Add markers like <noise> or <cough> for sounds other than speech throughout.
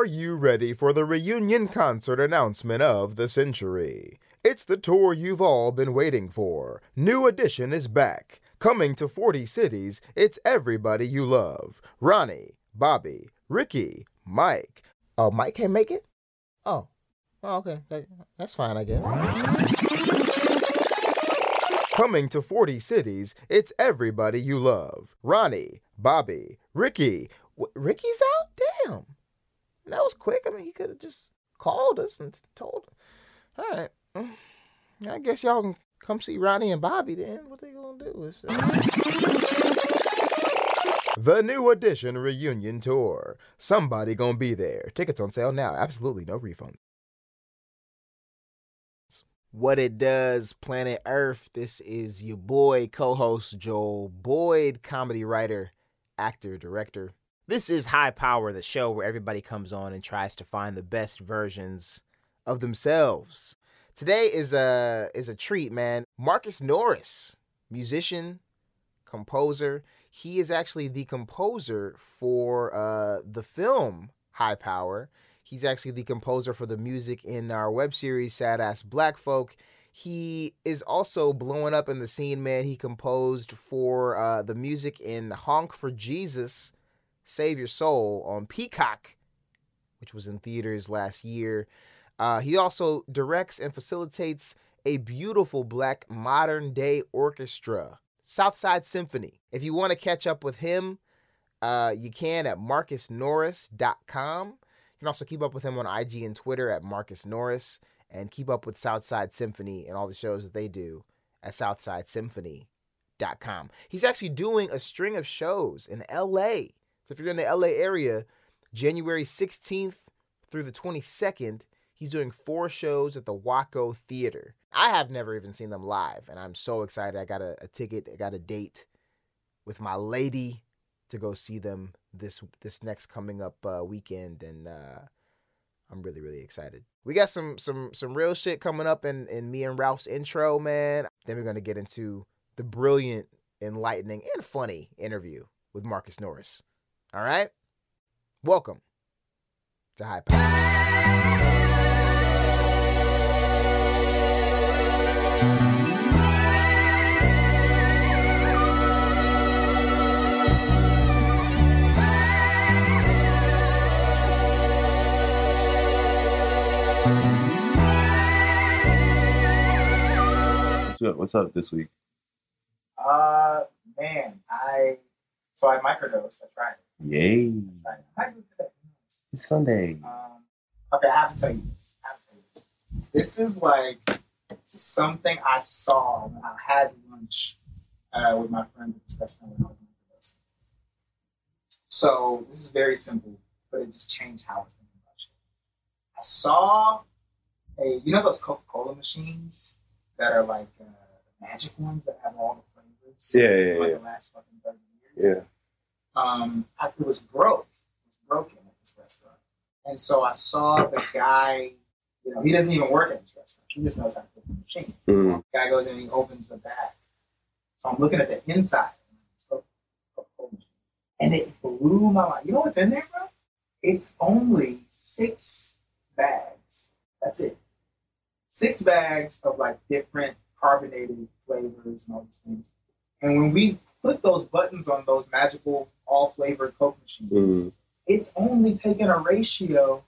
Are you ready for the reunion concert announcement of the century? It's the tour you've all been waiting for. New Edition is back. Coming to 40 cities, it's everybody you love. Ronnie, Bobby, Ricky, Mike. Oh, Mike can't make it? Oh. oh okay. That's fine, I guess. Coming to 40 cities, it's everybody you love. Ronnie, Bobby, Ricky. W- Ricky's out? Damn. That was quick. I mean, he could have just called us and told. All right. I guess y'all can come see Ronnie and Bobby then. What they gonna do? Is, uh, the New Edition reunion tour. Somebody gonna be there. Tickets on sale now. Absolutely no refund. What it does, planet Earth. This is your boy, co host Joel Boyd, comedy writer, actor, director. This is High Power, the show where everybody comes on and tries to find the best versions of themselves. Today is a is a treat, man. Marcus Norris, musician, composer. He is actually the composer for uh, the film High Power. He's actually the composer for the music in our web series Sad Ass Black Folk. He is also blowing up in the scene, man. He composed for uh, the music in Honk for Jesus, Save Your Soul on Peacock, which was in theaters last year. Uh, he also directs and facilitates a beautiful black modern day orchestra, Southside Symphony. If you want to catch up with him, uh, you can at marcusnorris.com. You can also keep up with him on IG and Twitter at Marcus Norris and keep up with Southside Symphony and all the shows that they do at SouthsideSymphony.com. He's actually doing a string of shows in LA. So if you're in the LA area, January 16th through the 22nd, he's doing four shows at the Waco Theater. I have never even seen them live, and I'm so excited. I got a, a ticket, I got a date with my lady to go see them this this next coming up uh, weekend, and uh, I'm really really excited. We got some some some real shit coming up in in me and Ralph's intro, man. Then we're gonna get into the brilliant, enlightening, and funny interview with Marcus Norris. All right, welcome to High Power. What's up? What's up this week? Uh, man, I so I microdosed. I tried it. Yay! I tried it. I might do it today. It's Sunday. Um, okay, I have to tell you this. I have to tell you this. This is like something I saw when I had lunch uh, with my friend at Express when I was microdosing. So this is very simple, but it just changed how I was thinking about shit. I saw a you know those Coca Cola machines that are like uh, magic ones that have all the flavors. Yeah, yeah, like yeah. the last fucking thirty years Yeah. um, I, it was broke. It was broken at this restaurant. And so I saw the guy, you know, he doesn't even work at this restaurant. He just knows how to fix the machine. Mm. The guy goes in and he opens the bag. So I'm looking at the inside. It's Coca- Coca-Cola machine. And it blew my mind. You know what's in there, bro? It's only six bags. That's it. Six bags of like different carbonated flavors and all these things. And when we put those buttons on those magical all flavored Coke machines, Mm. it's only taking a ratio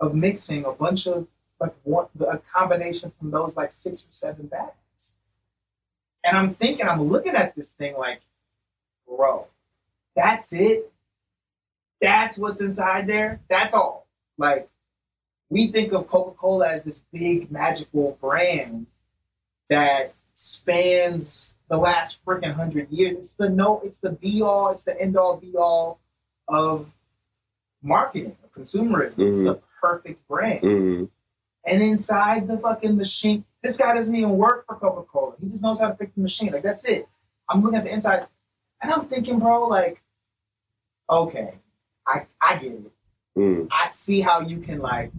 of mixing a bunch of like one a combination from those like six or seven bags. And I'm thinking, I'm looking at this thing like, bro, that's it. That's what's inside there. That's all. Like, we think of Coca-Cola as this big magical brand that spans the last freaking hundred years. It's the no, it's the be all, it's the end all be all of marketing, of consumerism. It's the perfect brand. Mm. And inside the fucking machine, this guy doesn't even work for Coca Cola. He just knows how to fix the machine. Like that's it. I'm looking at the inside, and I'm thinking, bro, like, okay, I I get it. Mm. I see how you can like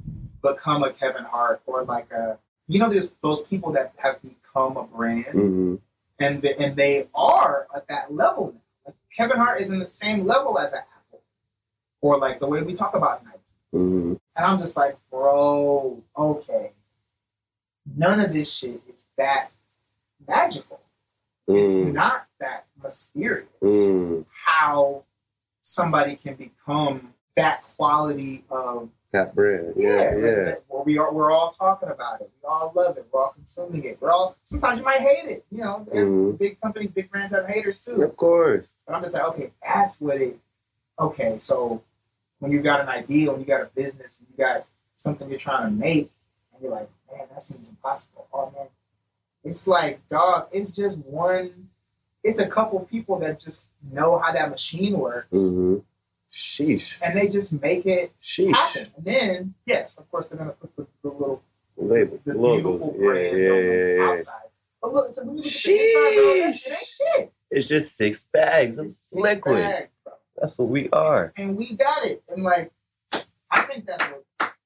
become a Kevin Hart or like a you know there's those people that have become a brand Mm. and the, and they are at that level now. Like Kevin Hart is in the same level as an Apple, or like the way we talk about Nike. hmm And I'm just like, bro, okay. None of this shit is that magical. It's Mm. not that mysterious Mm. how somebody can become that quality of That brand. yeah, Yeah, yeah. well, we are we're all talking about it. We all love it. We're all consuming it. We're all sometimes you might hate it. You know, Mhm. big companies, big brands have haters too. Of course. But I'm just like, okay, that's what it. Okay, so when you got an idea, when you got a business, when you got something you're trying to make, and you're like, man, that seems impossible. Oh man, it's like, dog, it's just one. It's a couple people that just know how that machine works, hmm Sheesh. and they just make it Sheesh. happen. And then, yes, of course, they're gonna put the, the little, Label. the beautiful Yeah, brand yeah, on yeah, outside. But look, so when you look at the inside, bro, that Sheesh. shit ain't shit. It's just six bags of liquid. bags. That's what we are. and we got it. And like, I think that's what.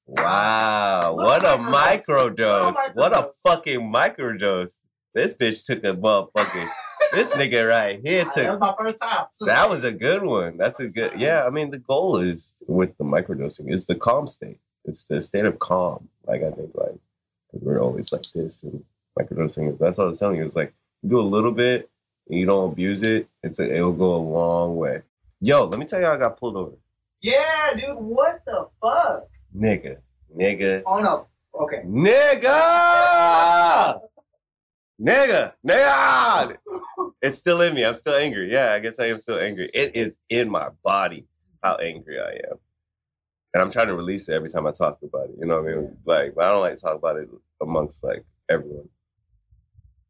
Wow. What a microdose. What a What a microdose. fucking microdose. This bitch took a motherfucking. This nigga right here that was took. my first time. Too. That was a good one. That's a good. Yeah, I mean, the goal is with the microdosing is the calm state. It's the state of calm. Like I think, like we're always like this, and microdosing. That's what I was telling you. It's like you do a little bit and you don't abuse it. It's a, it'll go a long way. Yo, let me tell you, how I got pulled over, Yeah, dude. What the fuck? nigga, nigga, Oh no. Okay. nigga, nigga, nigga. Ah! It's still in me. I'm still angry. Yeah, I guess I am still angry. It is in my body how angry I am. And I'm trying to release it every time I talk about it. You know what I mean? Like, but I don't like to talk about it amongst like everyone.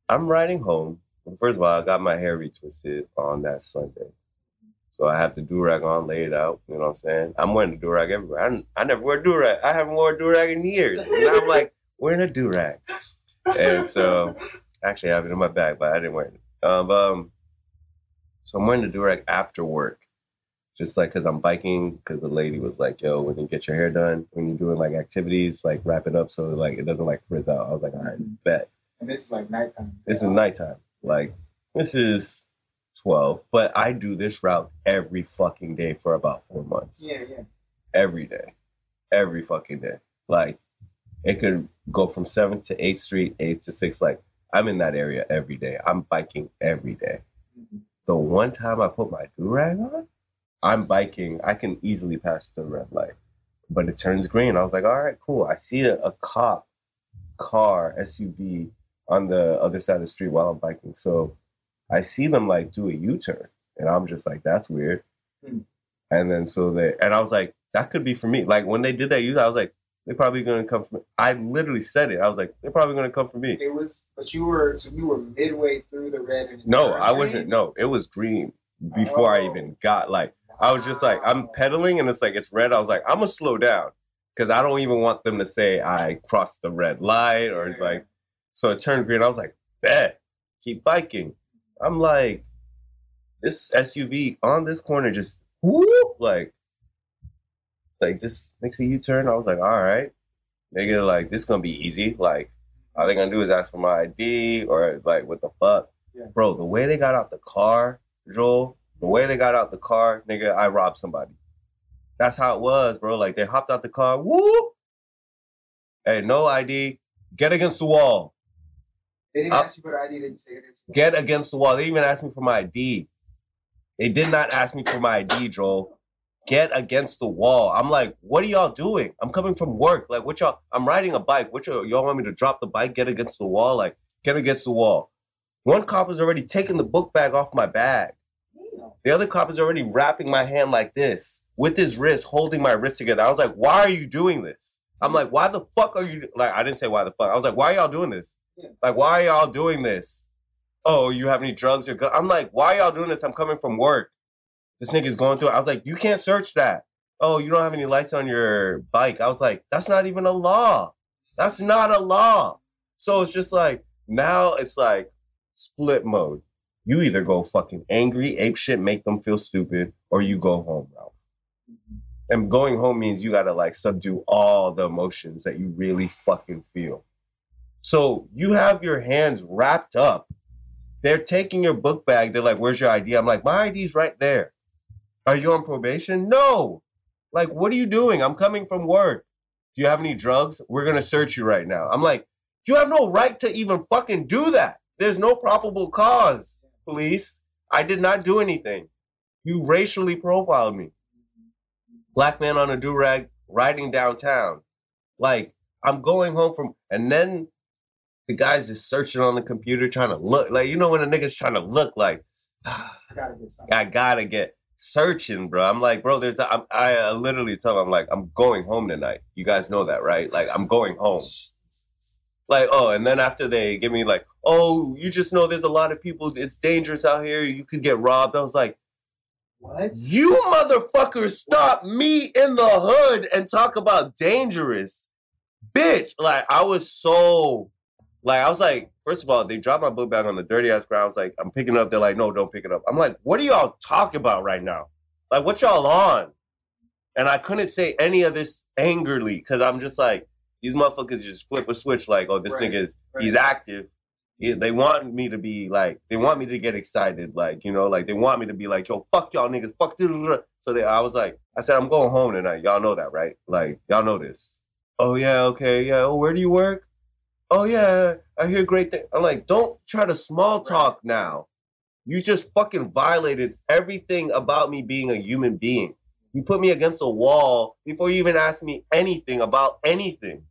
I'm riding home. First of all, I got my hair retwisted on that Sunday. So I have the do-rag on, laid out. You know what I'm saying? I'm wearing the do-rag everywhere. I, I never wear do-rag. I haven't worn a do-rag in years. And I'm like, wearing a do-rag. And so, actually, I have it in my bag, but I didn't wear it. Um, um, so I'm wearing the do-rag after work. Just like because I'm biking, because the lady was like, yo, when you get your hair done, when you're doing like activities, like wrap it up so like it doesn't like frizz out. I was like, all right, bet. And this is like nighttime. This is nighttime. Like this is 12, but I do this route every fucking day for about four months. Yeah, yeah. Every day. Every fucking day. Like it could go from 7th to 8th Street, 8th to 6th. Like I'm in that area every day. I'm biking every day. Mhm. The one time I put my do-rag on, I'm biking. I can easily pass the red light. But it turns green. I was like, all right, cool. I see a, a cop car, SUV on the other side of the street while I'm biking. So I see them like do a U-turn. And I'm just like, that's weird. Hmm. And then so they and I was like, that could be for me. Like when they did that I was like, they're probably gonna come me. I literally said it. I was like, they're probably gonna come for me. It was, but you were, so you were midway through the red. And No, I wasn't. No, it was green before I Oh. even got like I was just like I'm pedaling and it's like it's red. I was like I'm gonna slow down because I don't even want them to say I crossed the red light or like. So it turned green. I was like, bet, keep biking. I'm like, this SUV on this corner just whoop like, like just makes a U-turn. I was like, all right, nigga, like this gonna be easy. Like all they gonna do is ask for my ID or like what the fuck, Yeah. bro. The way they got out the car, Joel. The way they got out the car, nigga, I robbed somebody. That's how it was, bro. Like they hopped out the car, whoop. Hey, no ID. Get against the wall. They didn't Uh, ask you for the ID. They didn't say it. Get against the wall. They even asked me for my ID. They did not ask me for my ID, Joel. Get against the wall. I'm like, what are y'all doing? I'm coming from work. Like, what y'all? I'm riding a bike. What y'all, y'all want me to drop the bike? Get against the wall? Like, get against the wall. One cop has already taken the book bag off my bag. The other cop is already wrapping my hand like this with his wrist, holding my wrist together. I was like, why are you doing this? I'm like, why the fuck are you like I didn't say why the fuck. I was like, why are y'all doing this? Like, why are y'all doing this? Oh, you have any drugs or? I'm like, why are y'all doing this? I'm coming from work. This nigga's going through. I was like, you can't search that. Oh, you don't have any lights on your bike. I was like, that's not even a law. That's not a law. So it's just like now it's like split mode. You either go fucking angry, ape shit, make them feel stupid, or you go home, Ralph. Mm-hmm. And going home means you gotta like subdue all the emotions that you really fucking feel. So you have your hands wrapped up they're taking your book bag. They're like, "Where's your ID?" I'm like, "My ID's right there." Are you on probation? No. Like, what are you doing? I'm coming from work. Do you have any drugs? We're gonna search you right now. I'm like, you have no right to even fucking do that. There's no probable cause, police. I did not do anything. You racially profiled me. Black man on a do rag riding downtown. Like, I'm going home from, and then the guy's just searching on the computer trying to look. Like, you know, when a nigga's trying to look like, <sighs> I gotta get something. I gotta get searching, bro. I'm like, bro, there's, a, I'm, I literally tell him, I'm like, I'm going home tonight. You guys know that, right? Like, I'm going home. Like, oh, and then after they give me like, oh, you just know there's a lot of people. It's dangerous out here. You could get robbed. I was like, What? you motherfuckers stop me in the hood and talk about dangerous, bitch. Like, I was so, like, I was like, first of all, they dropped my book bag on the dirty ass ground. I was like, I'm picking it up. They're like, no, don't pick it up. I'm like, what are y'all talking about right now? Like, what y'all on? And I couldn't say any of this angrily because I'm just like, these motherfuckers just flip a switch like, oh, this Right, nigga, is right. he's active. He- they want me to be like, they want me to get excited, like, you know, like they want me to be like, yo, fuck y'all niggas, fuck. da-da-da-da. So they, I was like, I said, I'm going home tonight. Y'all know that, right? Like, y'all know this. Oh yeah, okay, yeah. Oh, where do you work? Oh yeah, I hear great things. I'm like, don't try to small talk now. You just fucking violated everything about me being a human being. You put me against a wall before you even asked me anything about anything.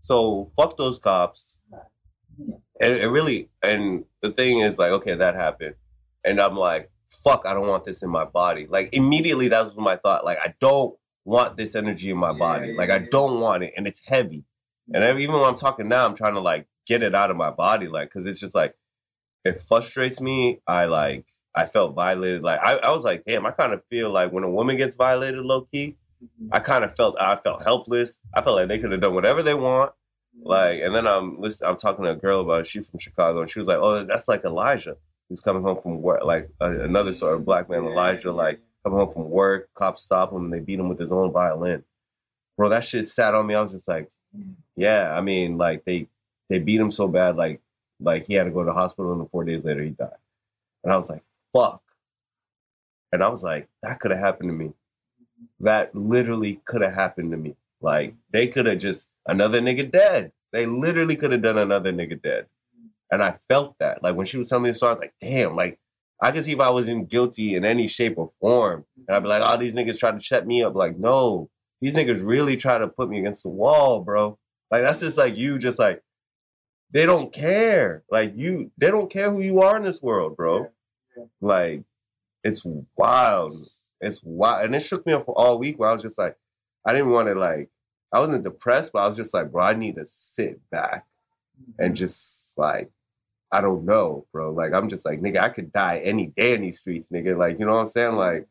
So fuck those cops. And it really, and the thing is like, okay, that happened. And I'm like, fuck, I don't want this in my body. Like immediately that was my thought. Like, I don't want this energy in my Yeah, body. yeah, Like I don't want it. And it's heavy. And even when I'm talking now, I'm trying to like get it out of my body. Like, cause it's just like, it frustrates me. I like, I felt violated. Like, I, I was like, damn, I kind of feel like when a woman gets violated low key, I kind of felt, I felt helpless. I felt like they could have done whatever they want. Like, and then I'm listen, I'm talking to a girl about it. She's from Chicago, and she was like, "Oh, that's like Elijah. He's coming home from work, like uh, another sort of black man, Elijah, like coming home from work. Cops stop him, and they beat him with his own violin. Bro, that shit sat on me. I was just like, yeah. I mean, like they they beat him so bad, like like he had to go to the hospital, and four days later he died. And I was like, fuck. And I was like, that could have happened to me. That literally could have happened to me. Like they could have just another nigga dead. They literally could have done another nigga dead. And I felt that. Like when she was telling me the story, I was like, damn, like I could see if I was in guilty in any shape or form. And I'd be like, oh, these niggas trying to shut me up. Like, no, these niggas really try to put me against the wall, bro. Like that's just like you just like they don't care. Like you they don't care who you are in this world, bro. Yeah, Like it's wild. It's wild. And it shook me up for all week where I was just like, I didn't want to like I wasn't depressed, but I was just like, bro, I need to sit back and mm-hmm. just like I don't know, bro. Like I'm just like, nigga, I could die any day in these streets, nigga. Like, you know what I'm saying? Like,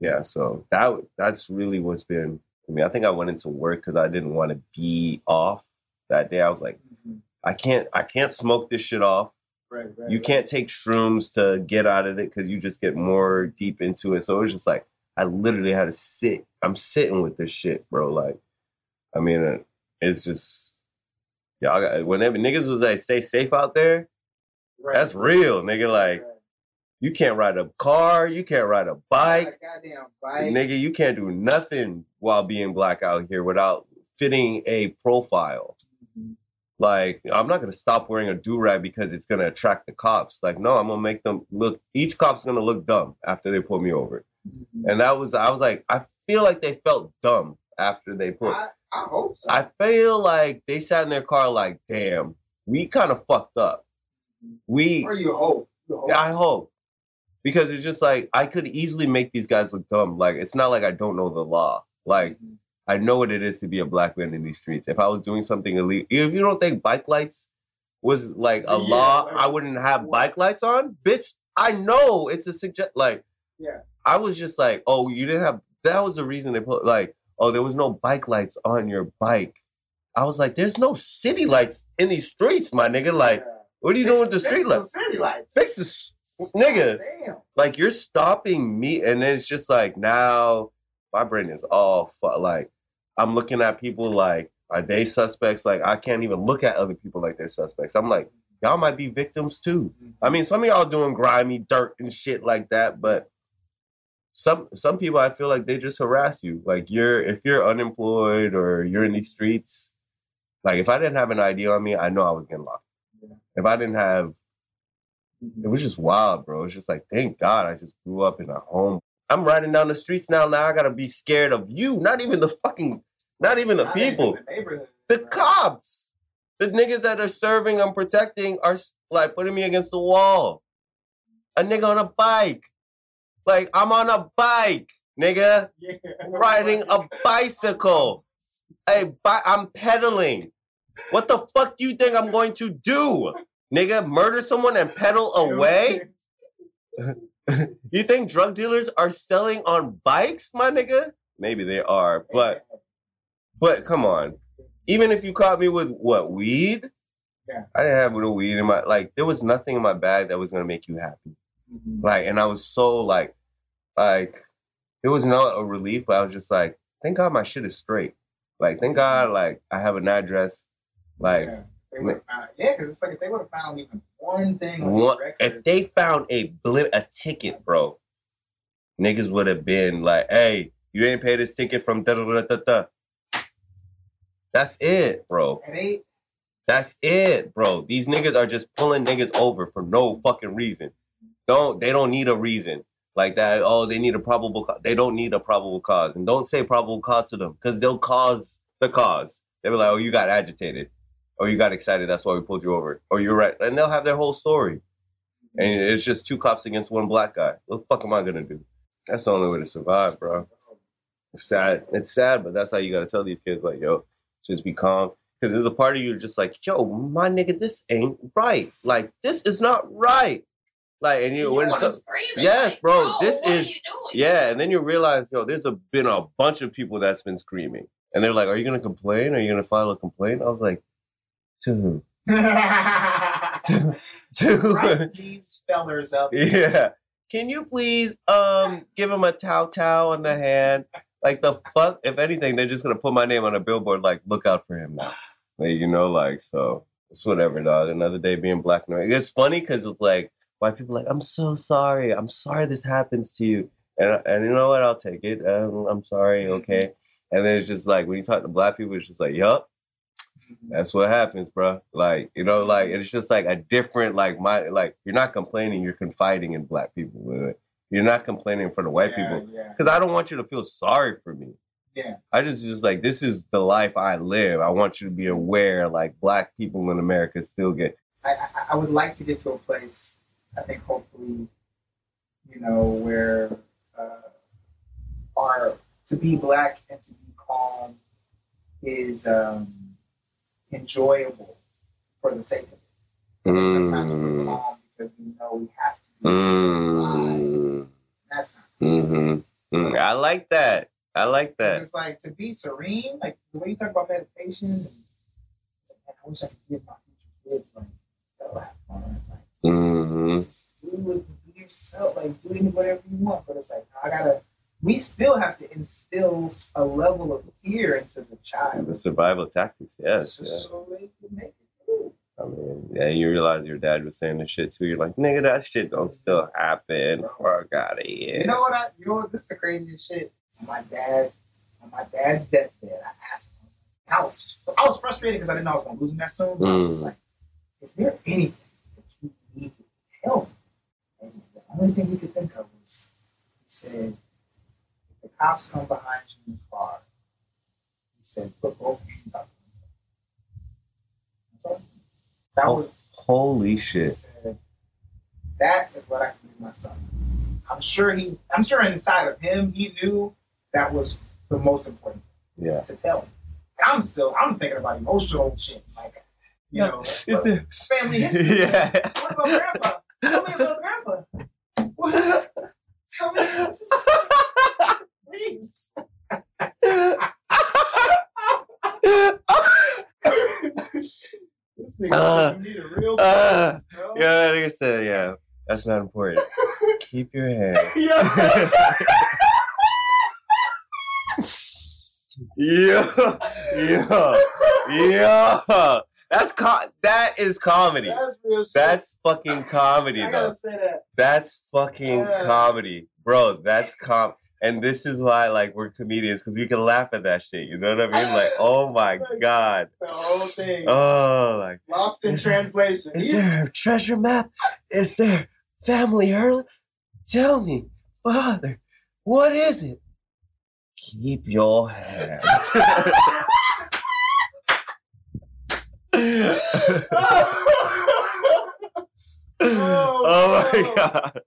yeah. So that that's really what's been. I mean, I think I went into work because I didn't want to be off that day. I was like, Mhm. I can't, I can't smoke this shit off. Right, right, You can't take shrooms to get out of it because you just get more deep into it. So it was just like I literally had to sit. I'm sitting with this shit, bro. Like, I mean, uh, it's just y'all. Got, whenever niggas was like, "Stay safe out there," Right, that's real, nigga. Like. You can't ride a car, you can't ride a bike, goddamn bike. nigga. You can't do nothing while being black out here without fitting a profile. Mhm. Like, I'm not gonna stop wearing a do rag because it's gonna attract the cops. Like, no, I'm gonna make them look. Each cop's gonna look dumb after they pull me over. Mhm. And that was, I was like, I feel like they felt dumb after they put. I, I hope so. I feel like they sat in their car like, damn, we kind of fucked up. We, or you hope. You hope. I hope. Because it's just like, I could easily make these guys look dumb. Like, it's not like I don't know the law. Like, Mhm. I know what it is to be a black man in these streets. If I was doing something illegal, if you don't think bike lights was like a Yeah, law, like- I wouldn't have bike lights on. Bitch, I know it's a suggest. Like, Yeah. I was just like, oh, you didn't have. That was the reason they put like, oh, there was no bike lights on your bike. I was like, there's no city lights in these streets, my nigga. Like, Yeah. what are you doing with the Fix- street lights? City lights. Fix this, nigga. Damn. Like, you're stopping me, and then it's just like now my brain is all fu- like I'm looking at people like, are they suspects? Like, I can't even look at other people like they're suspects. I'm like, y'all might be victims too. I mean, some of y'all doing grimy dirt and shit like that, but some some people I feel like they just harass you. Like you're if you're unemployed or you're in these streets, like if I didn't have an ID on me, I know I was getting locked. If I didn't have it was just wild, bro. It's just like, thank God I just grew up in a home. I'm riding down the streets now. Now I gotta be scared of you, not even the fucking, not even the Not even people, the the cops, the niggas that are serving and protecting are like putting me against the wall. A nigga on a bike, like I'm on a bike, nigga, Yeah. <laughs> riding a bicycle. Hey, bi- I'm pedaling. What the fuck do you think I'm going to do? Nigga, murder someone and pedal away? <laughs> You think drug dealers are selling on bikes, my nigga? Maybe they are, but but come on. Even if you caught me with what weed, Yeah. I didn't have no weed in my like. There was nothing in my bag that was gonna make you happy. Mhm. Like, and I was so like, like it was not a relief, but I was just like, thank God my shit is straight. Like, thank God, like I have an address. Like, yeah, they would have found, yeah, because it's like if they would have found even one thing on One, if they found a blip, a ticket, bro, niggas would have been like, "Hey, you ain't paid this ticket from da da da da da." That's it, bro. they That's it, bro. These niggas are just pulling niggas over for no fucking reason. Don't they don't need a reason like that? Oh, they need a probable. cause. They don't need a probable cause, and don't say probable cause to them because they'll cause the cause. They'll be like, "Oh, you got agitated, or you got excited. That's why we pulled you over, Oh, you're right," and they'll have their whole story. And it's just two cops against one black guy. What the fuck am I gonna do? That's the only way to survive, bro. It's sad. It's sad, but that's how you gotta tell these kids, like, yo, just be calm. Because there's a part of you just like, yo, my nigga, this ain't right. Like, this is not right. Like, and you, when so, yes, like, bro, no, this is- you yeah, and then you realize, yo, there's a, been a bunch of people that's been screaming, and they're like, "Are you gonna complain? Are you gonna file a complaint?" I was like, <laughs> "To who? To, to right these fellers up. Yeah. Can you please um give him a towel towel on the hand? Like the fuck? If anything, they're just gonna put my name on a billboard. Like, look out for him now. Like, you know, like so. It's whatever, dog. Another day being black and white. It's funny because it's like white people are like, I'm so sorry. I'm sorry this happens to you. And and you know what? I'll take it. Um, I'm sorry. Okay. And then it's just like when you talk to black people, it's just like, yup, that's what happens, bro. Like, you know, like it's just like a different, like my, like you're not complaining, you're confiding in black people. You're not complaining for the white yeah, people Yeah, because I don't want you to feel sorry for me. yeah. I just just like this is the life I live. I want you to be aware, like black people in America still get. I, I, I would like to get to a place, I think, hopefully, you know, where uh, our to be black and to be calm is um, enjoyable for the sake of it. And sometimes we're Mm, calm because we know we have to do this or lie. mm, That's not. mhm, mm. I like that. I like that. It's like to be serene, like the way you talk about meditation. And, it's like, man, I wish I could give my future kids like, go have fun, like, just, hmm just do it, be yourself, like doing whatever you want. But it's like I gotta. We still have to instill a level of fear into the child. The survival tactics, yes. Yeah. so they can make it through. I mean, yeah, you realize your dad was saying this shit too. You're like, nigga, that shit don't still happen. Fuck out of here. You know what? I, you know what? This is the craziest shit. My dad, on my dad's deathbed, I asked him. I was just, I was frustrated because I didn't know I was gonna lose him that soon. But I was just Mm. like, is there anything that you need to me? And the only thing he could think of was, he said, cops come behind you in the car, he said, put both hands out the window. That's. That Oh. was Holy he shit. said, that is what I can do to my son. I'm sure he, I'm sure inside of him, he knew that was the most important Yeah. to tell him. And I'm still, I'm thinking about emotional shit, like, you know, <laughs> it's the family history. <laughs> yeah. What about grandpa? Tell me about grandpa. What? Tell me <laughs> please. This nigga Uh, you need a real uh, place, bro. yeah, like I said, yeah. That's not important. Keep your hand. <laughs> Yeah. yeah. Yeah. Yeah. That's co- that is comedy. That's real shit. That's fucking comedy, I though. that. That's fucking Yeah. comedy, bro. That's com. And this is why, like, we're comedians because we can laugh at that shit. You know what I mean? Like, <laughs> oh my god. The whole thing. Oh, like, Lost in translation. is there a treasure map? Is there family heirloom? Tell me, father, what is it? Keep your hands. <laughs> <laughs> Oh, oh my god.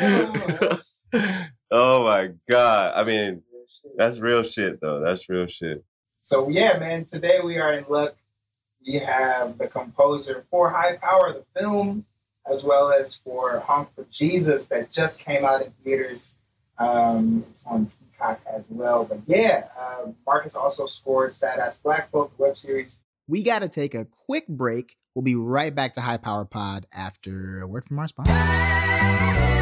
oh my god. I mean, that's real shit though. That's real shit. So yeah, man. Today we are in luck. We have the composer for High Power, the film, as well as for Honk for Jesus that just came out in theaters. Um, it's on Peacock as well. But yeah, uh, Marcus also scored Sad Ass Black Folk, web series. We got to take a quick break. We'll be right back to High Power Pod after a word from our sponsor.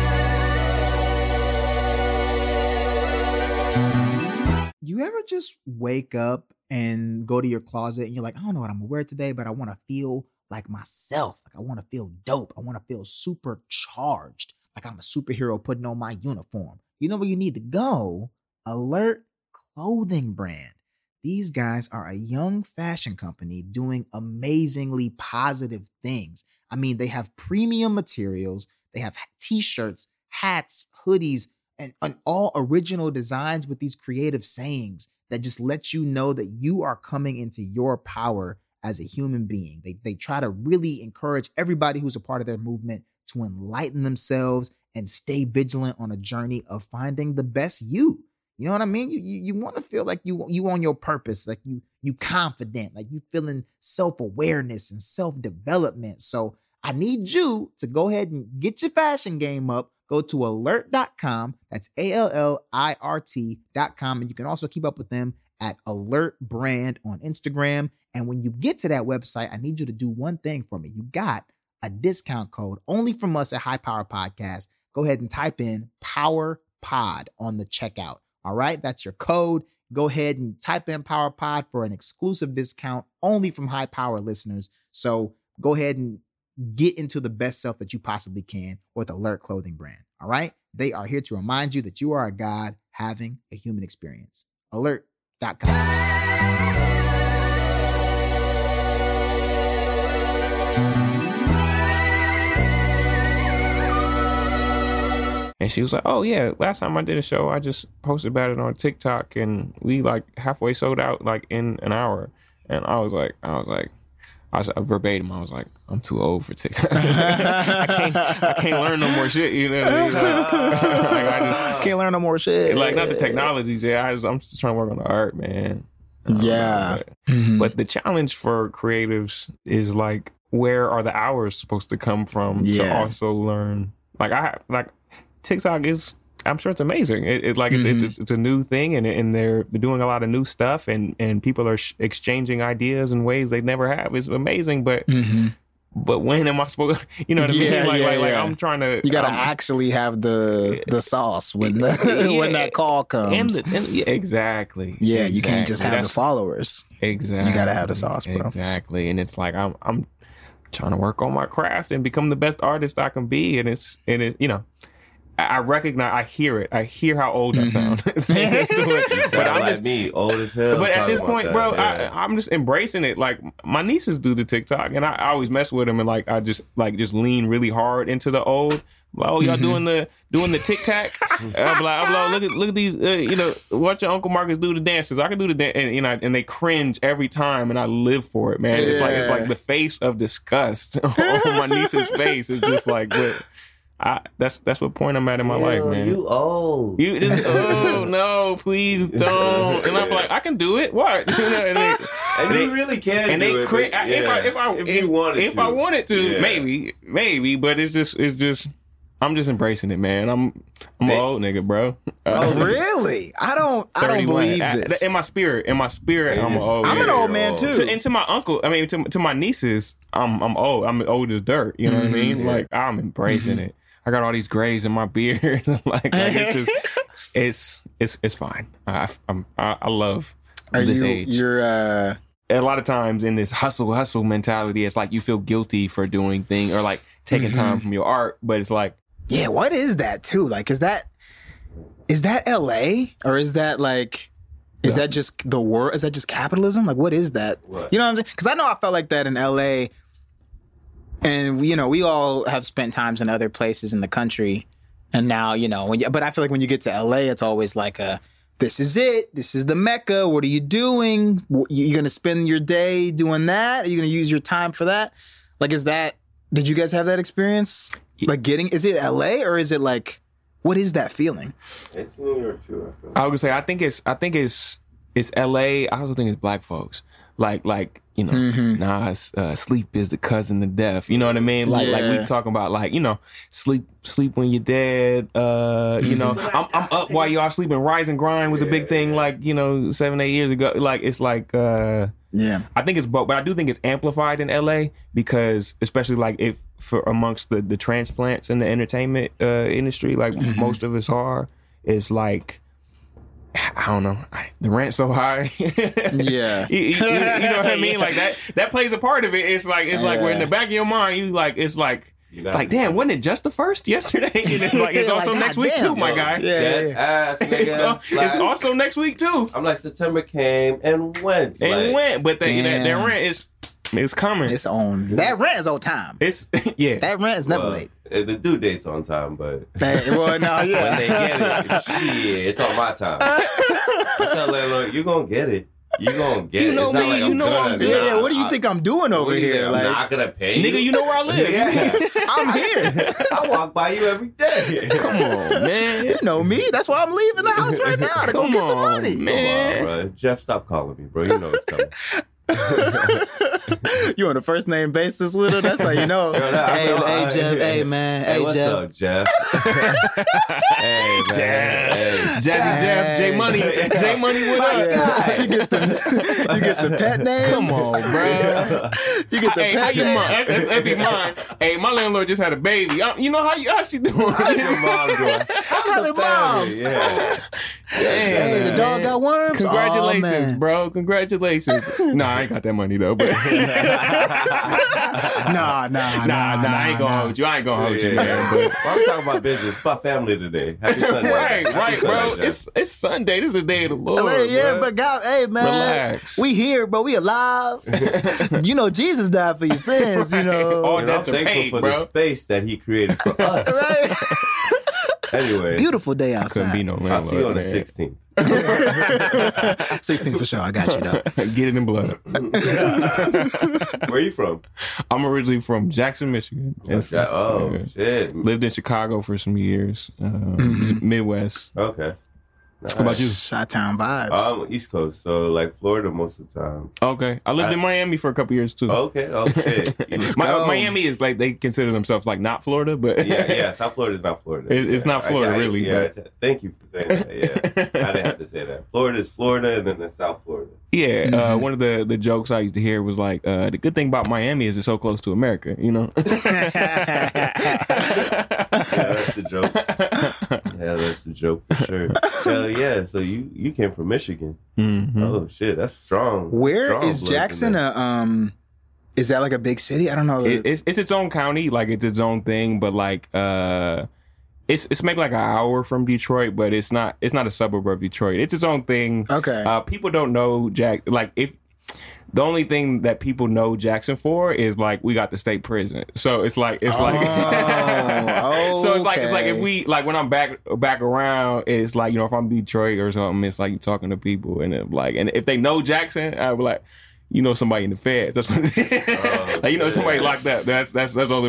You ever just wake up and go to your closet and you're like, I don't know what I'm gonna wear today, but I want to feel like myself. Like I want to feel dope. I want to feel supercharged. Like I'm a superhero putting on my uniform. You know where you need to go? Allirt Clothing Brand. These guys are a young fashion company doing amazingly positive things. I mean, they have premium materials, they have t shirts, hats, hoodies, and, and all original designs with these creative sayings that just let you know that you are coming into your power as a human being. They, they try to really encourage everybody who's a part of their movement to enlighten themselves and stay vigilant on a journey of finding the best you. You know what I mean? You you, you want to feel like you you on your purpose, like you you confident, like you feeling self-awareness and self-development. So I need you to go ahead and get your fashion game up. Go to allirt.com. That's A-L-L-I-R-T.com. And you can also keep up with them at Allirt Brand on Instagram. And when you get to that website, I need you to do one thing for me. You got a discount code only from us at High Power Podcast. Go ahead and type in Power Pod on the checkout. All right, that's your code. Go ahead and type in Power Pod for an exclusive discount only from High Power listeners. So go ahead and get into the best self that you possibly can with Allirt Clothing Brand. All right, they are here to remind you that you are a God having a human experience. Allirt.com. And she was like, "Oh yeah, last time I did a show, I just posted about it on TikTok, and we like halfway sold out like in an hour." And I was like, I was like, I was verbatim. I was like, I'm too old for TikTok. <laughs> I can't, I <laughs> can't learn no more shit. You know, what I mean? like, <laughs> like, I just Can't learn no more shit. like not the technology. Yeah, I just, I'm just trying to work on the art, man. I don't know, Yeah. but- Mhm. but the challenge for creatives is like, where are the hours supposed to come from to also learn? Like I like TikTok is. I'm sure it's amazing. It, it like it's, Mhm. it's it's a new thing, and and they're they're doing a lot of new stuff, and and people are sh- exchanging ideas in ways they never have. It's amazing, but Mhm. but when am I supposed? <laughs> You know what I Yeah, mean? <laughs> Like yeah, like, like yeah. I'm trying to. You gotta I'm- actually have the the sauce when the <laughs> when that call comes. and the, and, yeah, exactly. yeah, you can't just Exactly. have the followers. Exactly. You gotta have the sauce, bro. Exactly. And it's like I'm I'm trying to work on my craft and become the best artist I can be. And it's and it you know. I I recognize, I hear it. I hear how old I sound. saying this to but I'm like just, me, old as hell. but at this point, that, bro, yeah. I, I'm just embracing it. Like my nieces do the TikTok, and I, I always mess with them, and like I just like just lean really hard into the old. Like, oh, y'all Mhm. doing the doing the tic tac? <laughs> I'm like, I'm like, look at look at these, uh, you know, watch your Uncle Marcus do the dances. I can do the dance, and you know, and they cringe every time, and I live for it, man. It's like it's like the face of disgust <laughs> on my niece's face. It's just like, but I that's that's what point I'm at in my life, man. You old. You just <laughs> oh no, please <laughs> don't. And I'm like, I can do it. What? <laughs> You know, and they, and they- you really can and do they it. cri- but if I yeah, if I if, if, you wanted if to. I wanted to, Yeah. maybe maybe, but it's just it's just I'm just embracing it, man. I'm I'm They- an old nigga, bro. Oh, really? I don't. I don't believe I- this. In my spirit, in my spirit, In I'm an old. I'm an old man too. To, and to my uncle, I mean, to, to my nieces, I'm I'm old. I'm old as dirt. You know what I Mhm. mean? Yeah. Like I'm embracing Mhm. it. I got all these grays in my beard. <laughs> like, like it's just <laughs> it's it's it's fine. I I'm, I, love Are this you? age. You're. uh a lot of times in this hustle hustle mentality, it's like you feel guilty for doing thing or like taking Mm-hmm. time from your art, but it's like Yeah, what is that too? Like, is that is that L.A. or is that like is that just the world? Is that just capitalism? Like, what is that? What? You know what I'm saying? Because I know I felt like that in L.A. And you know, we all have spent times in other places in the country, and now you know when. You, but I feel like when you get to L.A., it's always like a. This is it. This is the mecca. What are you doing? You're gonna spend your day doing that? Are you gonna use your time for that? Like, is that? Did you guys have that experience? Like getting? Is it L.A. or is it like? What is that feeling? It's New York too. I feel. I was gonna say, I think it's, I think it's, it's L.A. I also think it's black folks. Like, like you know, Mhm. nah, it's, uh, sleep is the cousin to death. You know what I mean? Like, like we talking about, like you know, sleep, sleep when you're dead. Uh, you know, I'm, I'm up while y'all sleeping. Rise and grind was a big thing, like you know, seven, eight years ago. Like it's like. uh Yeah. I think it's both, but I do think it's amplified in LA because, especially like if for amongst the the transplants in the entertainment uh, industry, like most of us are, it's like I don't know, I, the rent's so high. <laughs> Yeah. you, you- you- you know what I mean? Yeah. <laughs> Like that that plays a part of it. It's like it's like we're in the back of your mind. You like it's like. You It's like, damn, wasn't it just the first yesterday? And it's like, it's <laughs> Like, also next week goddamn. too, my guy. Yeah. Dead ass nigga. It's, al- it's also next week too. I'm like September came and went. And like, went, but they, that, their rent is it's coming. It's on. That rent is on time. It's yeah. That rent is never well, late. Uh, The due date's on time, but <laughs> well, no, <laughs> yeah. when they get it, shit, it's on my time. <laughs> I tell landlord, you gonna get it. You gonna get it. You it. know it's not me, like you I'm know gonna I'm good. Yeah. What do you think I'm doing over what do you here? I'm not gonna pay you. Nigga, you know where I live. Yeah. I'm here. I walk by you every day. Come on, man. You know me. That's why I'm leaving the house right now to go Come get the money. man. Come on, bro. Jeff, stop calling me, bro. You know it's coming. <laughs> you on a first name basis with her? That's how you know. <laughs> Yo, that- I hey, know, hey, I- Jeff. Hey, man. Hey, Hey, what's Jeff. up, Jeff? <laughs> hey, man. Jeff. Hey. Jazzy Jeff, J Money, J Money, what My up? guy. you get the you get the pet names. Come on, bro. You get the Hey, how pet your names. mom? That, that, that be mine. Hey, my landlord just had a baby. Um, you know how you how she doing? How's your mom doing? How the moms? Yeah. Damn, Hey, the man. dog got worms. Congratulations, Aw, man. bro. Congratulations. nah, I ain't got that money though. But <laughs> Nah, nah, nah, nah, nah, I ain't gonna nah. hold you. I ain't gonna hold you, Yeah. man. But Well, I'm talking about business. It's about family today. Happy Sunday. right, Happy right, Sunday, bro. Jeff. It's it's Sunday. This is the day of the Lord. Hey, yeah, bro. but God, hey man, Relax. we here, bro. We alive. <laughs> you know, Jesus died for your sins. You know, All and I'm thankful paid, for bro. the space that he created for <laughs> us. right? Anyway, Beautiful day Couldn't be outside. no I'll see you on the 16th. <laughs> 16 for sure. I got you though. <laughs> Get it in blood. <laughs> Where you from? I'm originally from Jackson, Michigan. It's- it's- oh, yeah. shit. Lived in Chicago for some years. Um, Mhm. Midwest. Okay. How about you? Shot Town vibes. I'm East Coast, so like Florida most of the time. Okay, I lived I- in Miami for a couple years too. Okay. Oh shit. Let's Mi- go. Miami is like they consider themselves like not Florida, but yeah, yeah. <laughs> South Florida is not Florida. It- it's Yeah, not Florida, I- I- really, Yeah. but- Thank you for saying that. Yeah. I didn't have to say that. Florida is Florida, and then the South Florida. yeah. Uh, Mhm. one of the the jokes I used to hear was like, uh, the good thing about Miami is it's so close to America. You know. <laughs> Yeah, that's the joke. <laughs> Yeah, that's the joke for sure. Hell yeah. So you you came from Michigan. Mhm. Oh shit, that's strong. Where Strong is Jackson? A, um, is that like a big city? I don't know. It, it's it's its own county, like it's its own thing, but like uh it's it's maybe like an hour from Detroit, but it's not it's not a suburb of Detroit. It's its own thing. okay. Uh people don't know Jack like if the only thing that people know Jackson for is like we got the state prison. So it's like it's like Oh, <laughs> So it's like it's like if we like when I'm back back around, it's like you know if I'm Detroit or something, it's like you talking to people and it, like and if they know Jackson, I'll be like, you know somebody in the Fed. That's what Oh, <laughs> like you know somebody locked up. That's that's that's all the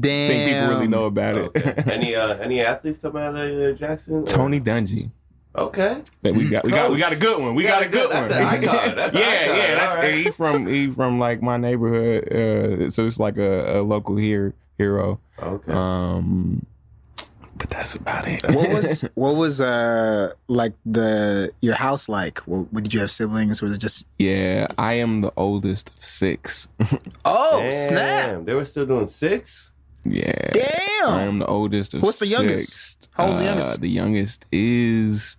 Damn. thing people really know about it. Any uh any athletes come out of uh, Jackson? Or- Tony Dungy. Okay. But we got we got we got a good one. We You got, a good that's one. an icon. That's an yeah, icon. yeah. That's All right. he from he from like my neighborhood. Uh, so it's like a, a local here hero. Okay. Um, but that's about it. what was <laughs> what was uh like the your house like? What, what did you have siblings? Was it just Yeah, I am the oldest of six. <laughs> oh Damn, snap? They were still doing six. yeah. Damn. I am the oldest of What's the youngest? six. How old's the Uh, youngest? the youngest is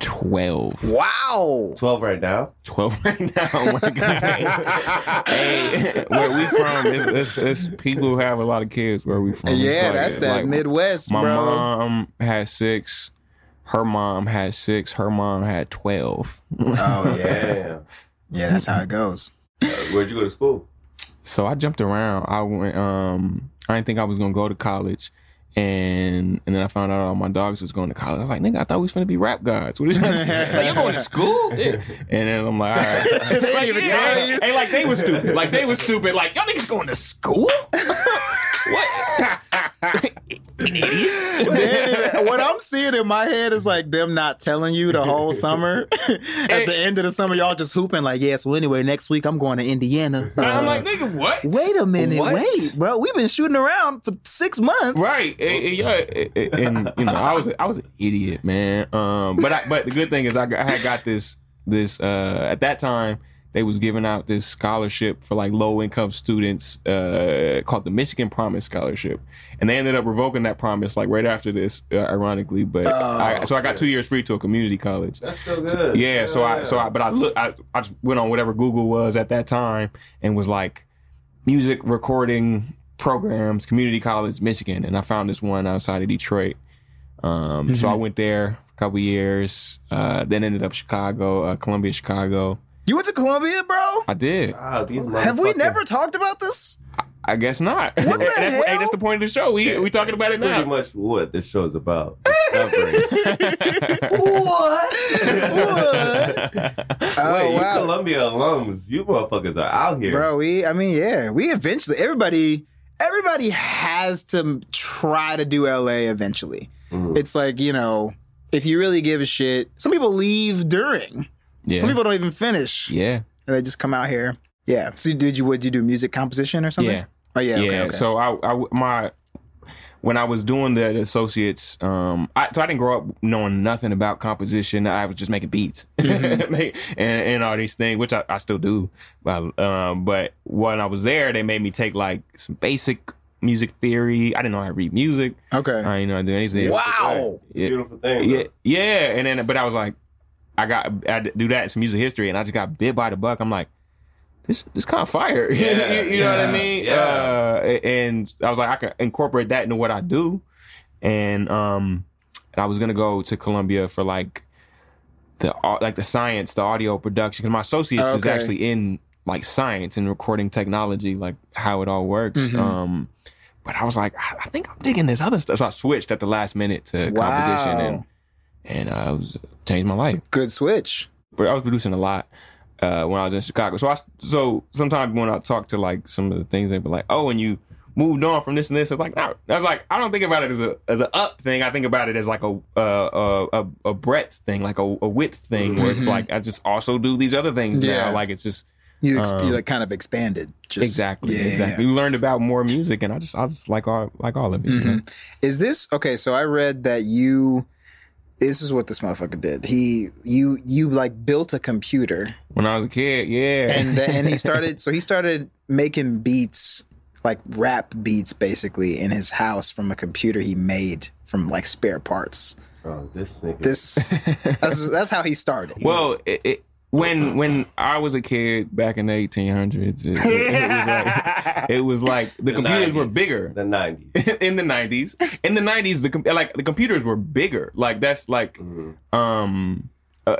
12. Wow. 12 right now. 12 <laughs> right now. Oh my God. hey, where we from, it's, it's, it's people who have a lot of kids where we from. Yeah, like- that's that like, Midwest, My bro. mom had six. Her mom had six. Her mom had 12. Oh <laughs> yeah, yeah. That's how it goes. Uh, where'd you go to school? So I jumped around. I went. Um, I didn't think I was gonna go to college, and and then I found out all my dogs was going to college. I was like, nigga, I thought we was gonna be rap gods. What is that? <laughs> like, you going to school? <laughs> Yeah. And then I'm like, all right. They didn't even yeah, tell you. Hey, like they was stupid. Like they was stupid. Like y'all niggas going to school? <laughs> <laughs> what? Idiots. <laughs> What I'm seeing in my head is like them not telling you the whole <laughs> summer. At the end of the summer, y'all just hooping like, yeah. So anyway, next week I'm going to Indiana. And I'm Uh, like, nigga, what? wait a minute, What? wait, bro. We've been shooting around for six months. Right, Eh, eh, yeah, eh, eh, and you know, I was I was an idiot, man. Um, but I, but the good thing is I, I had got this this uh at that time they was giving out this scholarship for like low income students uh called the Michigan Promise Scholarship, and they ended up revoking that promise like right after this, uh, ironically. But I, so I got two years free to a community college. That's still good. Yeah, so I so I but I look I, I just went on whatever Google was at that time and was like music recording programs, community college, Michigan, and I found this one outside of Detroit. Um, so I went there a couple years, uh, then ended up Chicago, uh, Columbia, Chicago. You went to Columbia, bro? I did. Wow, these Have we never talked about this? I guess not. What <laughs> the that's, Hey, that's the point of the show. We we talking about it now. Pretty much what this show's about. Discovering. <laughs> What? <laughs> what? Oh Wait, you wow, Columbia alums, you motherfuckers are out here. bro. We, I mean, yeah, we eventually everybody, everybody has to try to do LA eventually. Mm. It's like you know, if you really give a shit, some people leave during. Yeah. Some people don't even finish. yeah. And they just come out here. Yeah. So did you? Would you do music composition or something? Yeah. Oh yeah. yeah. Okay. okay. So I, I my when I was doing the associates, um, I, so I didn't grow up knowing nothing about composition. I was just making beats <laughs> Mm-hmm. And, and all these things, which I, I still do. But um, but when I was there, they made me take like some basic music theory. I didn't know how to read music. okay. I didn't know how to do anything. Wow. It's a Yeah. beautiful thing. Yeah, bro. yeah, and then but I was like, I got I do that in some music history, and I just got bit by the buck. I'm like, this this kind of fire. <laughs> You- Yeah, know what I mean? yeah. Uh, and I was like, I can incorporate that into what I do, and um, I was gonna go to Columbia for like the like the science, the audio production, because my associates is actually in like science and recording technology, like how it all works. Mhm. Um, but I was like, I, I think I'm digging this other stuff, so I switched at the last minute to composition and and uh, it was changed my life. Good switch. But I was producing a lot uh, when I was in Chicago. So I so sometimes when I talk to like some of the things, they be like, "Oh, and you moved on from this and this." It's like, no, I was like, I don't think about it as a as a up thing. I think about it as like a uh, a, a breadth thing, like a, a width thing, where it's Mhm. like I just also do these other things Yeah. now. Like it's just You, ex- Um, you like kind of expanded. Just, exactly Yeah, yeah, exactly. We learned about more music, and I just I just like all like all of it. you know? Mhm. Is this okay? So I read that you. This is what this motherfucker did. He you you like built a computer When I was a kid, yeah, and then, and he <laughs> started. So he started making beats like rap beats basically in his house from a computer he made from like spare parts. Bro, this nigga. This <laughs> that's that's how he started. Well, it, it, when when I was a kid back in the 1800s, it, it- it was like <laughs> it was like the, computers were bigger The 90s. <laughs> in the 90s. In the 90s, the like the computers were bigger. Like that's like Mhm. um. Uh,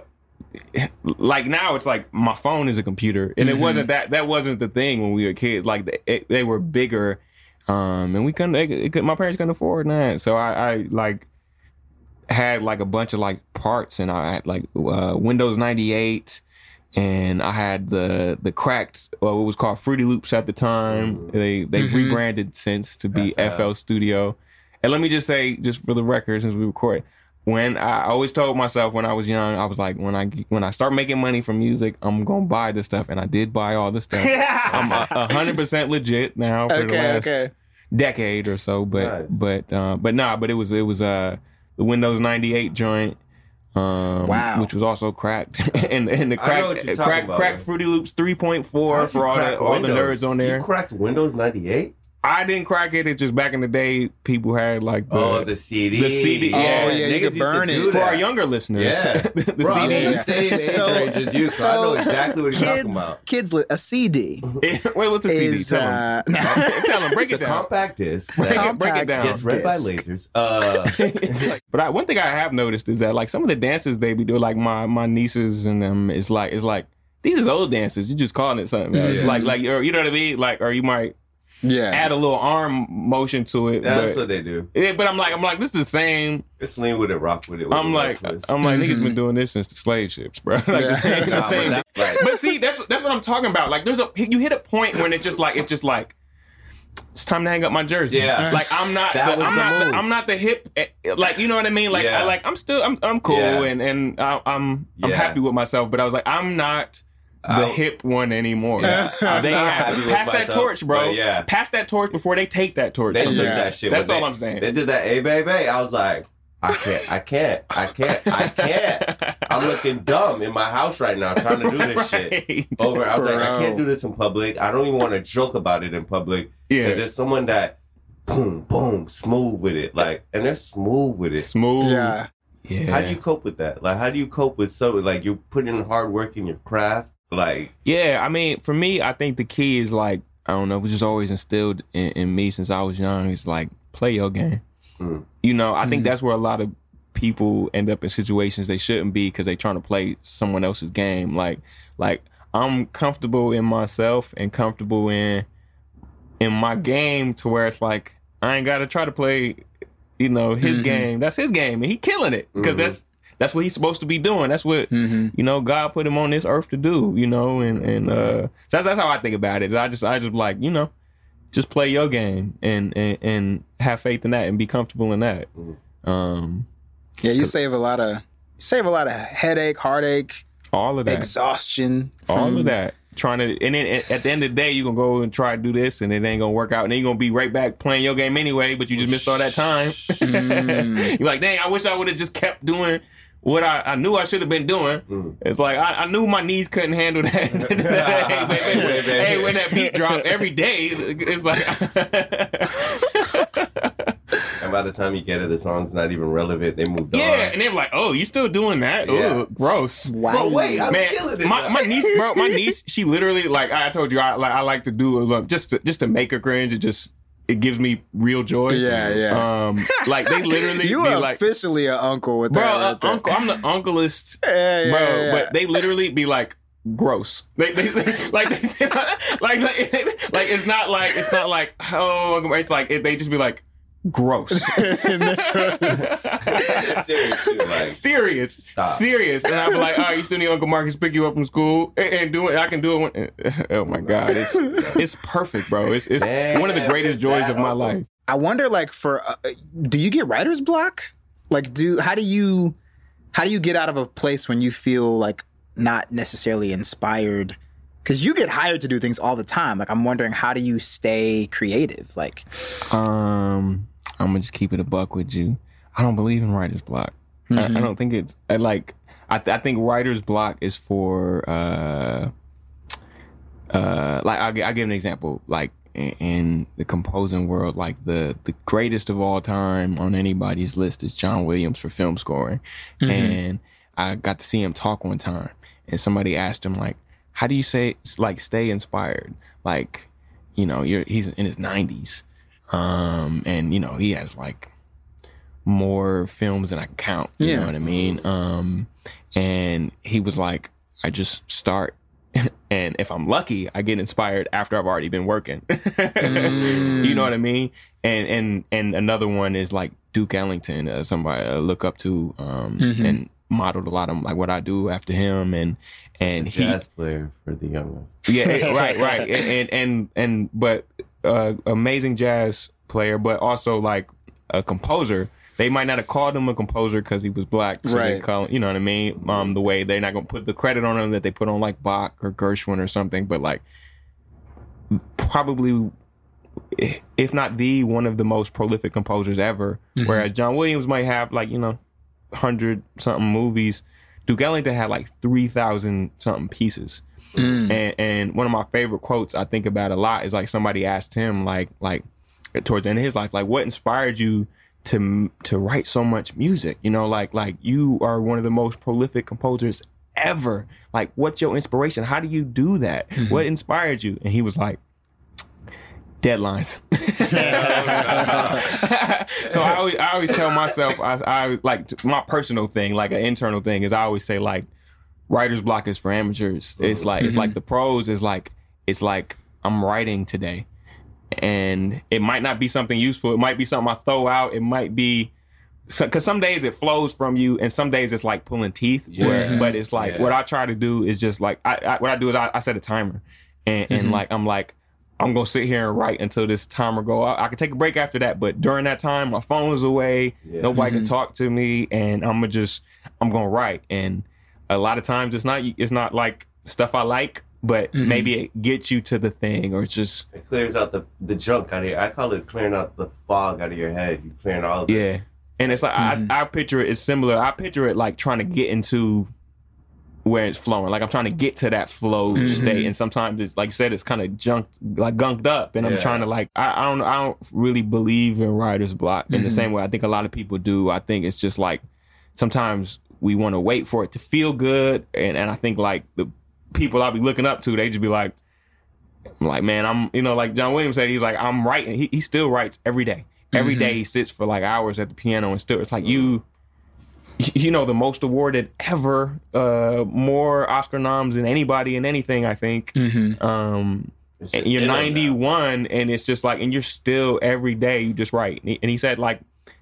like now it's like my phone is a computer and it Mhm. wasn't that that wasn't the thing when we were kids like they, it, they were bigger um and we couldn't they, it my parents couldn't afford that so I, I like had like a bunch of like parts and I had like uh, Windows 98 and I had the the cracked well what was called Fruity Loops at the time they they've Mhm. rebranded since to be FL. FL Studio and let me just say just for the record since we record when I always told myself when I was young, I was like, when I when I start making money from music, I'm gonna buy this stuff, and I did buy all the stuff. <laughs> I'm hundred percent legit now for the last okay. decade or so, but Nice. but uh, but nah, but it was it was uh the Windows 98 joint. Um, Wow. which was also cracked, <laughs> and and the I crack crack about, crack. Fruity Loops 3.4 for you all the crack all the nerds on there. You cracked Windows 98? I didn't crack it. It's just back in the day, people had like the, oh, the CD. the CD, Oh, yeah. yeah, you niggas could used to burn do it. for our younger listeners. Yeah. <laughs> the Bro, I'm CD. in the same <laughs> age So- as you, so, I know exactly what you're talking kids, about. kids, li- a CD <laughs> Wait, what's the CD? is Tell them. uh, Tell them. Break It's it a down. compact disc Break that it, break it down. gets read by lasers. Uh, but I, one thing I have noticed is that like some of the dances they be doing, like my my nieces and them, it's like it's like these is old dances. You just calling it something, else. Yeah. like like or, you know what I mean, like or you might yeah. add a little arm motion to it. that's but, what they do. yeah, but I'm like I'm like this is the same. It's lean with it, rock with it. with I'm the like twist. I'm like niggas been doing this since the slave ships, bro. <laughs> like the Yeah. same, the Nah, but that- right. but see, that's that's what I'm talking about. Like, there's a you hit a point when it's just like it's just like it's time to hang up my jersey. Yeah. like I'm not That the, was I'm the not the. I'm not the hip eh, like you know what I mean. Like Yeah. I like I'm still I'm I'm cool Yeah. and and I, I'm I'm Yeah. happy with myself. But I was like I'm not the I- hip one anymore. Yeah, I'm <laughs> They have- pass that myself, torch, bro. Yeah, Pass that torch before they take that torch. they from took. Yeah. that shit. That's all they, I'm saying. They did that, hey baby. I was like, I can't, I can't, I can't, I can't. <laughs> I'm looking dumb in my house right now trying to do this shit. <laughs> Over, I was like, I can't do this in public. I don't even want to joke about it in public Yeah, because Yeah, there's someone that, boom, boom, smooth with it, like, and they're smooth with it. smooth. Yeah. yeah. How do you cope with that? Like, how do you cope with something like you're putting hard work in your craft? Like, Yeah, I mean, for me, I think the key is like I don't know, it was just always instilled in, in me since I was young. It's like play your game. Mm. You know, I think Mm. that's where a lot of people end up in situations they shouldn't be because they're trying to play someone else's game. Like, like I'm comfortable in myself and comfortable in in my game to where it's like I ain't got to try to play, you know, his Mhm. game. That's his game, and he killing it because Mhm. that's that's what he's supposed to be doing. That's what hmm you know god put him on this earth to do you know and and uh so that's, that's how i think about it i just i just like you know just play your game and and, and have faith in that and be comfortable in that Mhm. um Yeah, you save a lot of save a lot of headache, heartache, all of that exhaustion. all of that trying to and then at at the end of the day you're gonna go and try to do this and it ain't gonna work out and then you're gonna be right back playing your game anyway but you just missed all that time Mm. <laughs> you're like dang i wish i would have just kept doing what I, I knew I should have been doing. mm. It's like I, I knew my knees couldn't handle that. <laughs> <laughs> hey, baby, Wait, baby. hey, when that beat drop every day, it's like <laughs> and by the time you get it, the song's not even relevant. They moved yeah, on. Yeah, and they're like, "Oh, you still doing that? Yeah. Ugh, gross." Wow. Bro, wait, I'm Man, killing it. my, my niece, bro, my niece, she literally like I told you, I like I like to do look just to just to make her cringe. and just it gives me real joy. Yeah, yeah. Um, like they literally <laughs> you be are like, officially an uncle with bro, that. uh, right uncle, I'm the uncleest <laughs> Yeah, yeah, bro. yeah. But they literally be like gross. They, they, like they <laughs> like like like it's not like it's not like oh it's like it, they just be like gross. <laughs> Serious, too, like, serious, stop. serious, and I'd be like, "All right, you still need Uncle Marcus to pick you up from school and, and do it. I can do it." When, <laughs> oh my god, it's <laughs> it's perfect, bro. It's it's Man, one of the greatest joys of my life. I wonder, like, for uh, do you get writer's block? Like, do how do you how do you get out of a place when you feel like not necessarily inspired? Because you get hired to do things all the time. Like, I'm wondering, how do you stay creative? Like, Um, I'm gonna just keep it a buck with you. I don't believe in writer's block. I, I Mhm. don't think it's I like. I, th- I think writer's block is for uh, uh, like I'll, I'll give an example. Like in, in the composing world, like the the greatest of all time on anybody's list is John Williams for film scoring, Mhm. and I got to see him talk one time, and somebody asked him like, "How do you say like stay inspired?" Like, you know, you're he's in his 90s, um, and you know he has like more films than I can count. You Yeah. know what I mean? Um, and he was like, I just start. <laughs> And if I'm lucky, I get inspired after I've already been working. Mm. <laughs> You know what I mean? And and and another one is like Duke Ellington, uh, somebody I look up to, um, Mhm. and modeled a lot of like what I do after him, and and It's a he jazz player for the young ones. yeah, <laughs> right, right, and and and, and but uh, amazing jazz player, but also like a composer. They might not have called him a composer because he was black, so they Right. call you know what I mean. Um, the way they're not gonna put the credit on him that they put on like Bach or Gershwin or something, but like probably, if not the one of the most prolific composers ever. Mhm. Whereas John Williams might have like you know hundred something movies. Duke Ellington had like three thousand something pieces. Mm. And and one of my favorite quotes I think about a lot is like somebody asked him like like towards the end of his life like what inspired you to to write so much music? You know like like you are one of the most prolific composers ever. Like what's your inspiration? How do you do that? What inspired you? And he was like deadlines <laughs> so I always, I always tell myself I, I like my personal thing like an internal thing is I always say like writer's block is for amateurs. It's like it's like mm-hmm. the pros is like it's like I'm writing today, and it might not be something useful. It might be something I throw out. It might be because some days it flows from you, and some days it's like pulling teeth. Where, but it's like Yeah. what I try to do is just like I, I what I do is I, I set a timer, and, and mm-hmm. like I'm like. I'm gonna sit here and write until this timer go out. I can take a break after that, but during that time, my phone is away. Yeah. Nobody can talk to me, and I'm gonna just I'm gonna write. And a lot of times, it's not it's not like stuff I like, but Mhm. maybe it gets you to the thing, or it's just It clears out the the junk out of here. I call it clearing out the fog out of your head. You clearing all of it. yeah. And it's like Mhm. I I picture it as similar. I picture it like trying to get into where it's flowing. Like I'm trying to get to that flow Mhm. state, and sometimes it's like you said, it's kind of junked, like gunked up, and I'm trying to like I, I don't I don't really believe in writer's block in the Mhm. same way I think a lot of people do. I think it's just like sometimes we want to wait for it to feel good, and and I think like the people I'll be looking up to, they just be like. I'm like man, I'm you know like John Williams said, he's like I'm writing. He he still writes every day. Every Mhm. day he sits for like hours at the piano and still it's like you you know the most awarded ever uh more oscar noms than anybody in anything i think. Mhm. um and you're in on 91 and it's just like and you're still every day you just write. And he, and he said like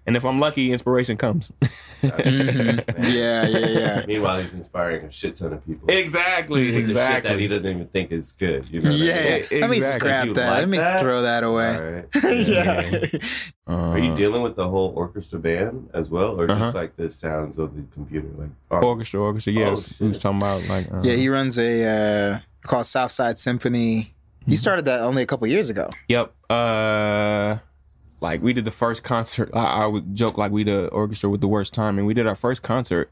and if i'm lucky inspiration comes <laughs> Mhm. Yeah, yeah, yeah. Meanwhile, he's inspiring a shit ton of people. exactly With the shit that he doesn't even think is good. You know what I mean? Yeah, let me scrap that. like let me that? throw that away. All right. <laughs> yeah. Are you dealing with the whole orchestra band as well, or Uh-huh. just like the sounds of the computer? Like, oh, orchestra orchestra yeah Oh, who's- who's talking about like uh, Yeah, he runs a uh, called Southside Symphony. Mm-hmm. He started that only a couple years ago. Yep. Uh, like we did the first concert. I, I would joke like we the orchestra with the worst time, and we did our first concert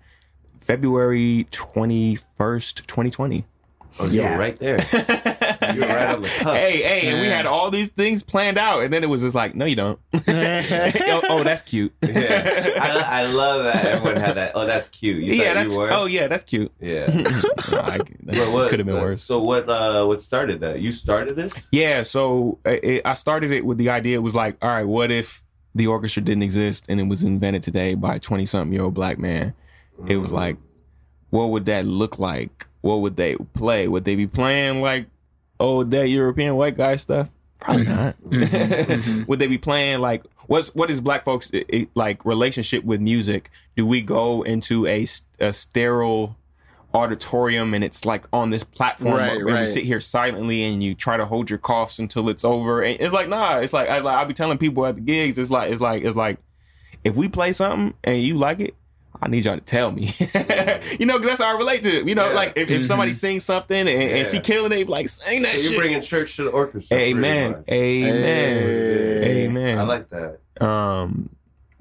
February twenty first, twenty twenty. oh, you Yeah. right there. <laughs> You were right on the <laughs> cusp. Hey, hey, and we had all these things planned out, and then it was just like, no, you don't. <laughs> <laughs> oh, oh, that's cute. yeah, I, I love that everyone had that. Oh, that's cute. You yeah, that's. you were. Oh, yeah, that's cute. yeah. I, What- what- could have been uh, worse. So what? Uh, what started that? You started this? Yeah, so uh, it, I started it with the idea. It was like, all right, what if the orchestra didn't exist and it was invented today by a twenty something year old black man? It was like, what would that look like? What would they play? Would they be playing like old that European white guy stuff? Probably not. mhm. <laughs> would they be playing like what's what is black folks like relationship with music? Do we go into a, a sterile auditorium and it's like on this platform Right, and right. you sit here silently and you try to hold your coughs until it's over and it's like nah it's like I, like I'll be telling people at the gigs it's like it's like it's like if we play something and you like it I need y'all to tell me. <laughs> you know, 'cause that's how I relate to it. You know, Yeah. like if, if somebody sings something and, and she killing it, like sing that So you're shit. bringing church to the orchestra. Amen. Amen. Hey. Amen. I like that. Um.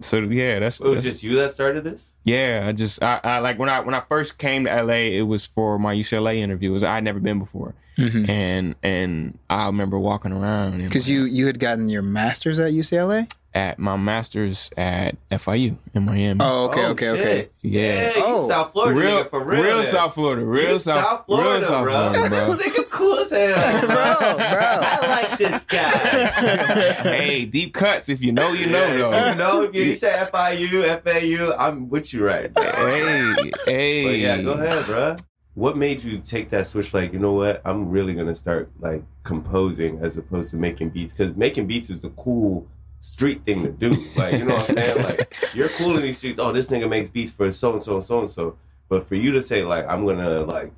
So yeah, that's, It was that's- just you that started this. yeah. I just I, I like when I when I first came to LA, it was for my UCLA interview. It was I'd never been before, Because and and I remember walking around because Mm-hmm. you you had gotten your master's at UCLA. At my master's at FIU in Miami. Oh, okay, Oh, okay, shit. okay. yeah. you Oh. South Florida real, nigga for real. then. South Florida, real You South, South Florida, real South bro. Florida, bro. this nigga cool as hell, <laughs> Bro, bro. I like this guy. <laughs> hey, deep cuts. If you know, you know, Yeah, though. You know, if you say FIU, FAU, I'm with you right now. Hey, hey. But yeah, go ahead, bro. What made you take that switch? Like, you know what? I'm really gonna start like composing as opposed to making beats because making beats is the cool street thing to do. Like, you know what I'm saying? <laughs> Like, you're cool in these streets. Oh, this nigga makes beats for so and so and so and so. But for you to say like, I'm gonna like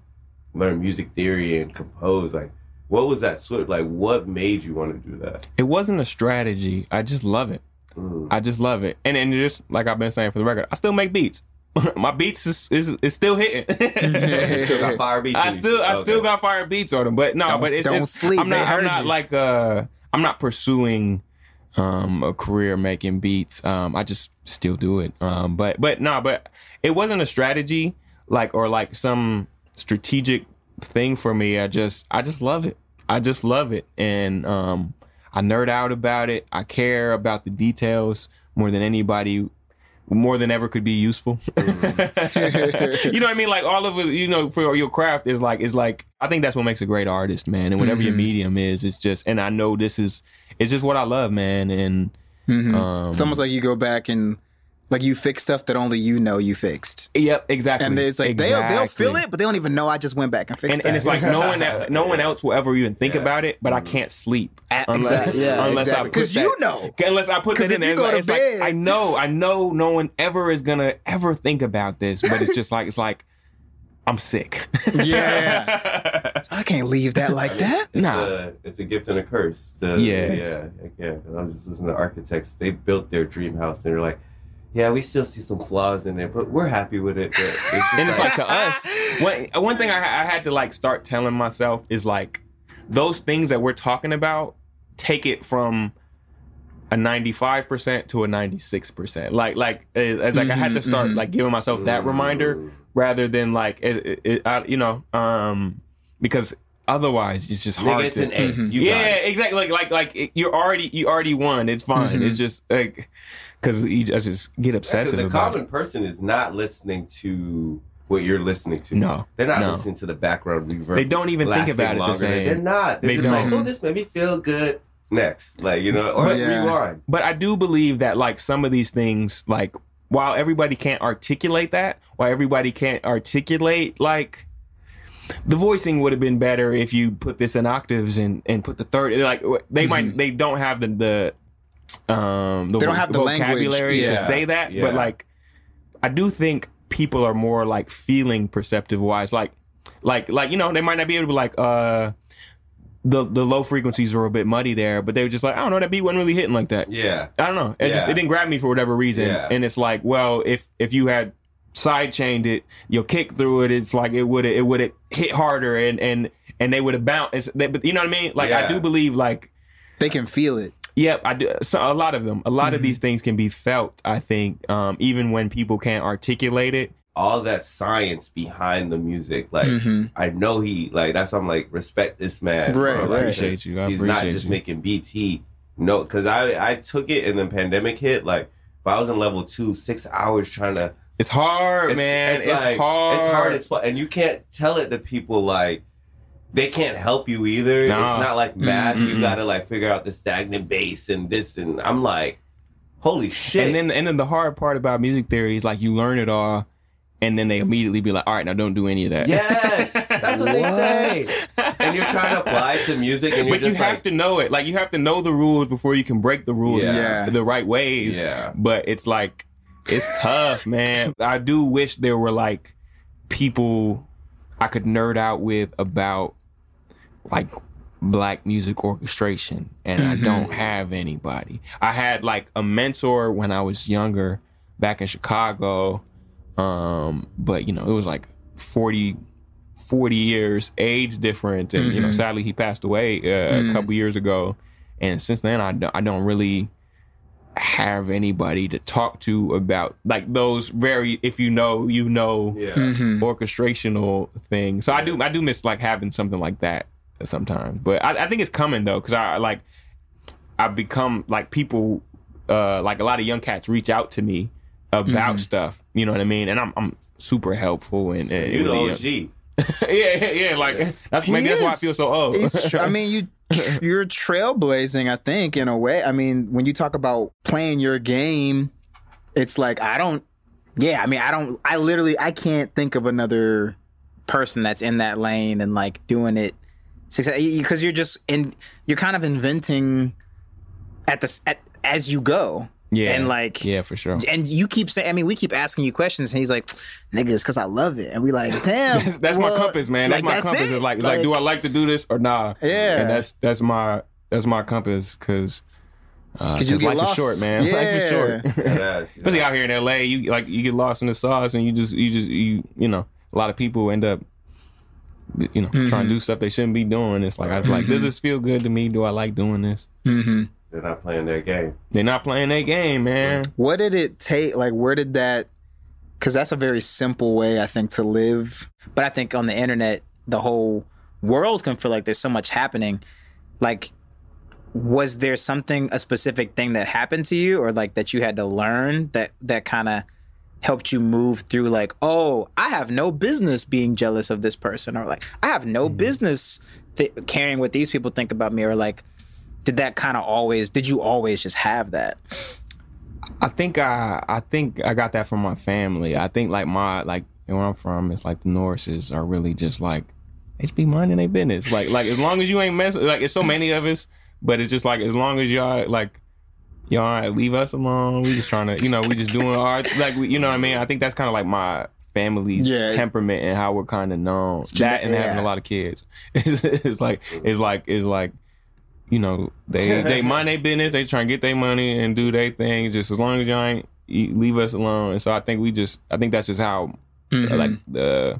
learn music theory and compose, like, what was that switch? Like, what made you want to do that? It wasn't a strategy. I just love it. Mm. I just love it. And and just like I've been saying for the record, I still make beats. <laughs> My beats is is, is still hitting. <laughs> You still got fire beats. I still I Okay. still got fire beats on them, but no, Don't- but it's, don't it's sleep. I'm not I'm not like uh I'm not pursuing um a career making beats. Um I just still do it. Um but but no, but it wasn't a strategy. like or like some strategic thing for me. I just I just love it. I just love it, and um, I nerd out about it. I care about the details more than anybody more than ever could be useful. Mm-hmm. <laughs> you know what I mean? Like all of it, you know, for your craft is like is like I think that's what makes a great artist, man. And whatever your Mhm. medium is, it's just and I know this is it's just what I love, man. And Mhm. um it's almost like you go back and like you fix stuff that only you know you fixed. Yep, exactly. And it's like they'll they'll feel it, but they don't even know I just went back and fixed And, that. and it's like no one <laughs> el- no one else will ever even think Yeah. about it, but I can't sleep A- unless exactly. Yeah, unless exactly. I put Because you know. <laughs> Unless I put that in if you there, go to it's like, bed- I know, I know, no one ever is gonna ever think about this, but it's just like it's like I'm sick. Yeah. <laughs> I can't leave that like that. It's Nah. a, it's a gift and a curse. The, Yeah. yeah, like, yeah. 'Cause I'm just listening to architects. They built their dream house, and they're like, "Yeah, we still see some flaws in it, but we're happy with it." But it's just <laughs> and it's like to us, one one thing I, I had to like start telling myself is like those things that we're talking about, take it from a 95% to a 96%. Like like it's it's like I had to Mhm, start mhm. like giving myself that reminder Mm. Rather than like it, it, it, I, you know um because otherwise it's just hard Nigga, it's to an A. Mhm. You yeah it. exactly like like like it, you're already you already won it's fine Mhm. it's just like because you just- just get Because obsessive the about common it person is not listening to what you're listening to. no They're not no. listening to the background reverb. they don't even think about it the same They're not. They're They just like, don't. oh, this made me feel good. Next, like you know, or Yeah. rewind. but I do believe that like some of these things, like while everybody can't articulate that, while everybody can't articulate like the voicing would have been better if you put this in octaves and and put the third like they Mhm. might they don't have the the um the They don't have the vocabulary to say that yeah. but like I do think people are more like feeling perceptive wise like like like you know they might not be able to be like uh the the low frequencies were a bit muddy there but they were just like I don't know that beat wasn't really hitting like that Yeah, I don't know. It just it didn't grab me for whatever reason. Yeah. And it's like, well, if if you had side chained it, your kick through it, it's like it would it would have hit harder and and and they would have bounced. They, but you know what I mean? Like I do believe like They can feel it. Yep, I do. So a lot of them, a lot of Mhm. these things can be felt. I think, um, even when people can't articulate it. All that science behind the music, like. hmm I know he like that's why I'm like respect this man. Right, bro. right. Like, Appreciate you. I he's not just you. making beats. He no, because I I took it and then pandemic hit. Like if I was in level two, six hours trying to. It's hard, It's, man. It's, like, hard. It's hard as fuck, and you can't tell it to people like. They can't help you either. No. It's not like math. You Mm-mm. gotta like figure out the stagnant bass and this and I'm like, holy shit. And then and then the hard part about music theory is like you learn it all, and then they immediately be like, all right, now don't do any of that. yes, that's what they <laughs> say. And you're trying to apply to music, and you're but you just have like, to know it. Like you have to know the rules before you can break the rules Yeah. Yeah. the right ways. yeah, But it's like it's tough, man. I do wish there were like people I could nerd out with about like black music orchestration and I Mhm. don't have anybody. I had like a mentor when I was younger back in Chicago. Um, but you know, it was like 40 40 years age difference and you know, Mhm. sadly he passed away uh, Mhm. a couple years ago. And since then I don't, I don't really have anybody to talk to about like those very if you know you know yeah. hmm orchestrational things. So I do I do miss like having something like that sometimes. But I, I think it's coming though because I like I've become like people uh like a lot of young cats reach out to me about Mhm. stuff. You know what I mean? And I'm I'm super helpful and, and you it the really, OG. <laughs> yeah yeah yeah like that's He maybe that's why I feel so old. It's tr- I mean, you <laughs> you're trailblazing. I think in a way. I mean, when you talk about playing your game, it's like I don't. Yeah, I mean, I don't. I literally, I can't think of another person that's in that lane and like doing it because you're just in. You're kind of inventing at the at, as you go, yeah and like yeah for sure. and you keep saying, I mean, we keep asking you questions, and he's like, "Niggas, because I love it," and we like, <laughs> "Damn, That's, that's well, my compass, man. That's like, my compass. it. Is like, it's like, do I like to do this or nah? Yeah. and that's that's my that's my compass because because you get life lost. is short, man. <laughs> Life is short. Yes, <laughs> Especially out here in LA, you like you get lost in the sauce, and you just you just you you know a lot of people end up you know trying to do stuff they shouldn't be doing. It's like I'm like, does Mhm. this feel good to me? Do I like doing this? hmm They're not playing their game. They're not playing their game, man. What did it take? Like, where did that because that's a very simple way I think to live. But I think on the internet, the whole world can feel like there's so much happening. Like, was there something a specific thing that happened to you, or like that you had to learn that that kind of helped you move through? Like, oh, I have no business being jealous of this person, or like I have no mm-hmm. business th- caring what these people think about me, or like. Did that kind of always? Did you always just have that? I think I I think I got that from my family. I think like my like where I'm from, it's like the Norrises are really just like they just be minding their business. Like like as long as you ain't messing like it's so many of us, but it's just like as long as y'all like y'all leave us alone. We just trying to you know we just doing our like we, you know what I mean. I think that's kind of like my family's Yeah. temperament and how we're kind of known. gene- that and having yeah. a lot of kids. <laughs> It's, it's like it's like it's like you know, they <laughs> they mind their business. They try and get their money and do their thing. Just as long as y'all ain't leave us alone. And so I think we just I think that's just how Mhm. like the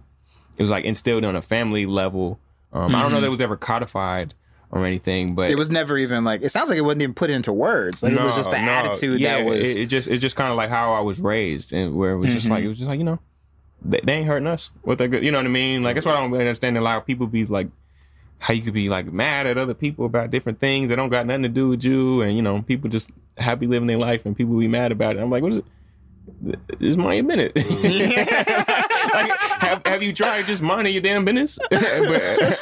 it was like instilled on a family level. Um, I don't know that it was ever codified or anything, but it was never even like it sounds like it wasn't even put into words like it was just the No, no. attitude Yeah, that was It, it just it's just kind of like how I was raised, and where it was just Mhm. like it was just like you know, they, they ain't hurting us. What they good, you know what I mean? Like that's what I don't really understand. A lot of people be like, how you could be like mad at other people about different things that don't got nothing to do with you, and you know, people just happy living their life, and people be mad about it. I'm like, what is it? Just mind your business. Like, have, have you tried just minding your damn business? <laughs> but,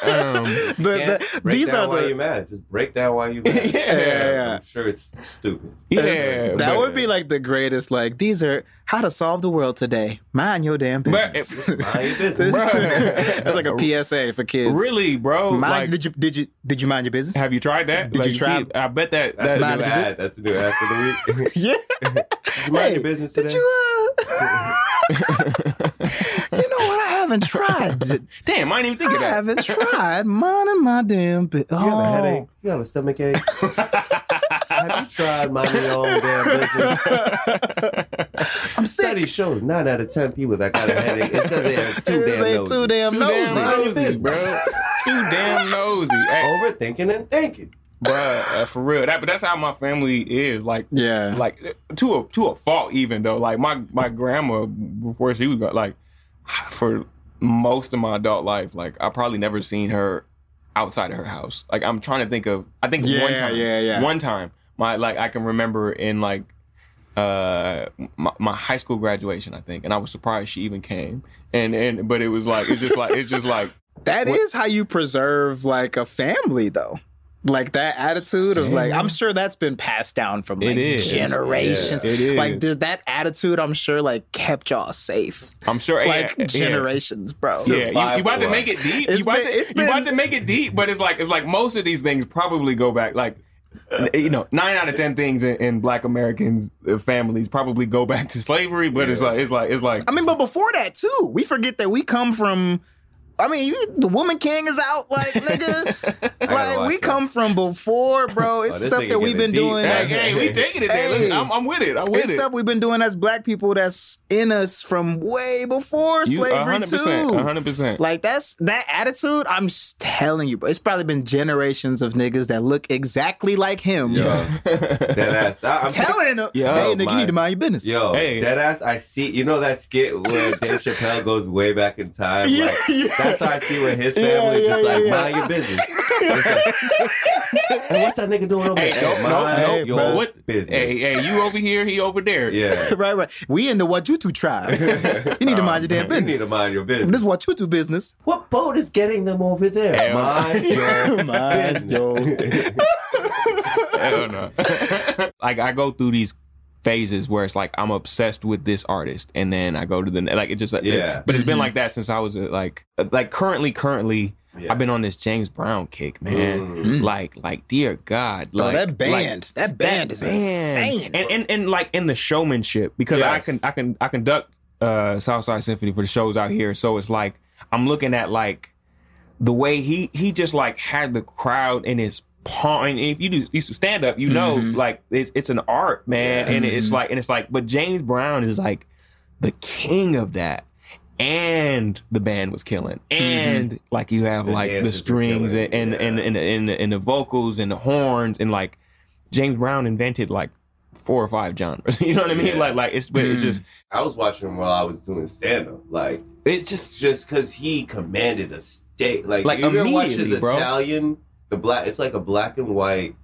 um, the, the, break these down are why the you're mad. Just break down why you're <laughs> mad. Yeah, yeah, yeah. I'm sure it's stupid. yeah, that but- would be like the greatest like these are how to solve the world today mind your damn But- business Mind your <laughs> business. Bruh. that's like a psa for kids Really, bro? mind, like, did you did you did you mind your business have you tried that? Did you try- see, I bet that. That's that the new Mind your ad. That's the new ad for the week. yeah you mind Hey, your business did today? you uh you know what i haven't tried <laughs> Damn, I didn't even think i of that. haven't <laughs> tried minding my damn business You have a headache? You have a stomach ache? <laughs> have you tried minding your own damn business? i'm sick Studies show nine out of ten people that got a headache it's because they're too damn They nosy. too damn Too nosy damn Mind your nosy, business. bro. Too damn nosy. Hey, Overthinking and thinking. bro, uh, for real. That, but that's how my family is. Like, yeah like to a to a fault. Even though, like my my grandma before she was like, <sighs> for most of my adult life, like I probably never seen her outside of her house. Like I'm trying to think of. I think one time. yeah, yeah. One time, my like I can remember in like uh my, my high school graduation i think and i was surprised she even came and and but it was like it's just like it's just like <laughs> That is What- how you preserve like a family though. Like that attitude of like I'm sure that's been passed down from like generations. it is Like there's that attitude I'm sure like kept y'all safe. i'm sure eh, Like yeah, yeah. generations, bro. Yeah, you, you about to make it deep. It's you about been- to, you about to make it deep, but it's like it's like most of these things probably go back like eh, you know nine out of ten things in, in Black American eh, families probably go back to slavery. But it's like it's like it's like I mean, but before that too, we forget that we come from I mean, you, the woman king is out, like <laughs> nigga. like we that. come from before, bro. It's Oh, stuff that we've been deep. doing. hey, as- hey, we taking it there. Hey. I'm, I'm with it. I'm with it's it. stuff we've been doing as black people that's in us from way before You slavery 100%, too. 100%. Like that's that attitude. I'm telling you, bro. It's probably been generations of niggas that look exactly like him. Yo, that <laughs> ass. I- I'm Telling them, Yo, hey, nigga, you need to mind your business. Yo, Hey. dead ass. I see. You know that skit where <laughs> Dave Chappelle goes way back in time. Yeah, like, yeah. That's how I see where his family yeah, just yeah, like yeah. mind your business. It's like, <laughs> hey, what's that nigga doing over Hey, there? nope, nope, mind nope, your bro. What? business. hey, hey, you over here, he over there. Yeah. <laughs> right, right. We in the Wajutu tribe. you need to <laughs> mind your damn business. You need to mind your business. This Wajutu business. What boat is getting them over there? Hell. Mind your Mind business. Hell no. like I go through these phases where it's like I'm obsessed with this artist, and then I go to the like it just Yeah. But it's been like that since I was uh, like like currently currently Yeah. I've been on this James Brown kick, man. Mm. Like like dear God, Bro, like that band, like, that band is band. insane. and, and and like in the showmanship because I can I can I conduct uh Southside Symphony for the shows out here, so it's like I'm looking at like the way he he just like had the crowd in his And if you do used to stand up, you know, Mhm. like it's it's an art, man, Yeah. and it's Mhm. like and it's like, but James Brown is like the king of that. And the band was killing, and like you have The like the strings and and, yeah. and and and and the vocals and the horns and like James Brown invented like four or five genres. <laughs> you know what I mean? Yeah. Like like it's but it's Mm. just I was watching him while I was doing stand up. Like it's just just because he commanded a state. Like, Like, you ever watch his bro. Italian, the black. It's like a black and white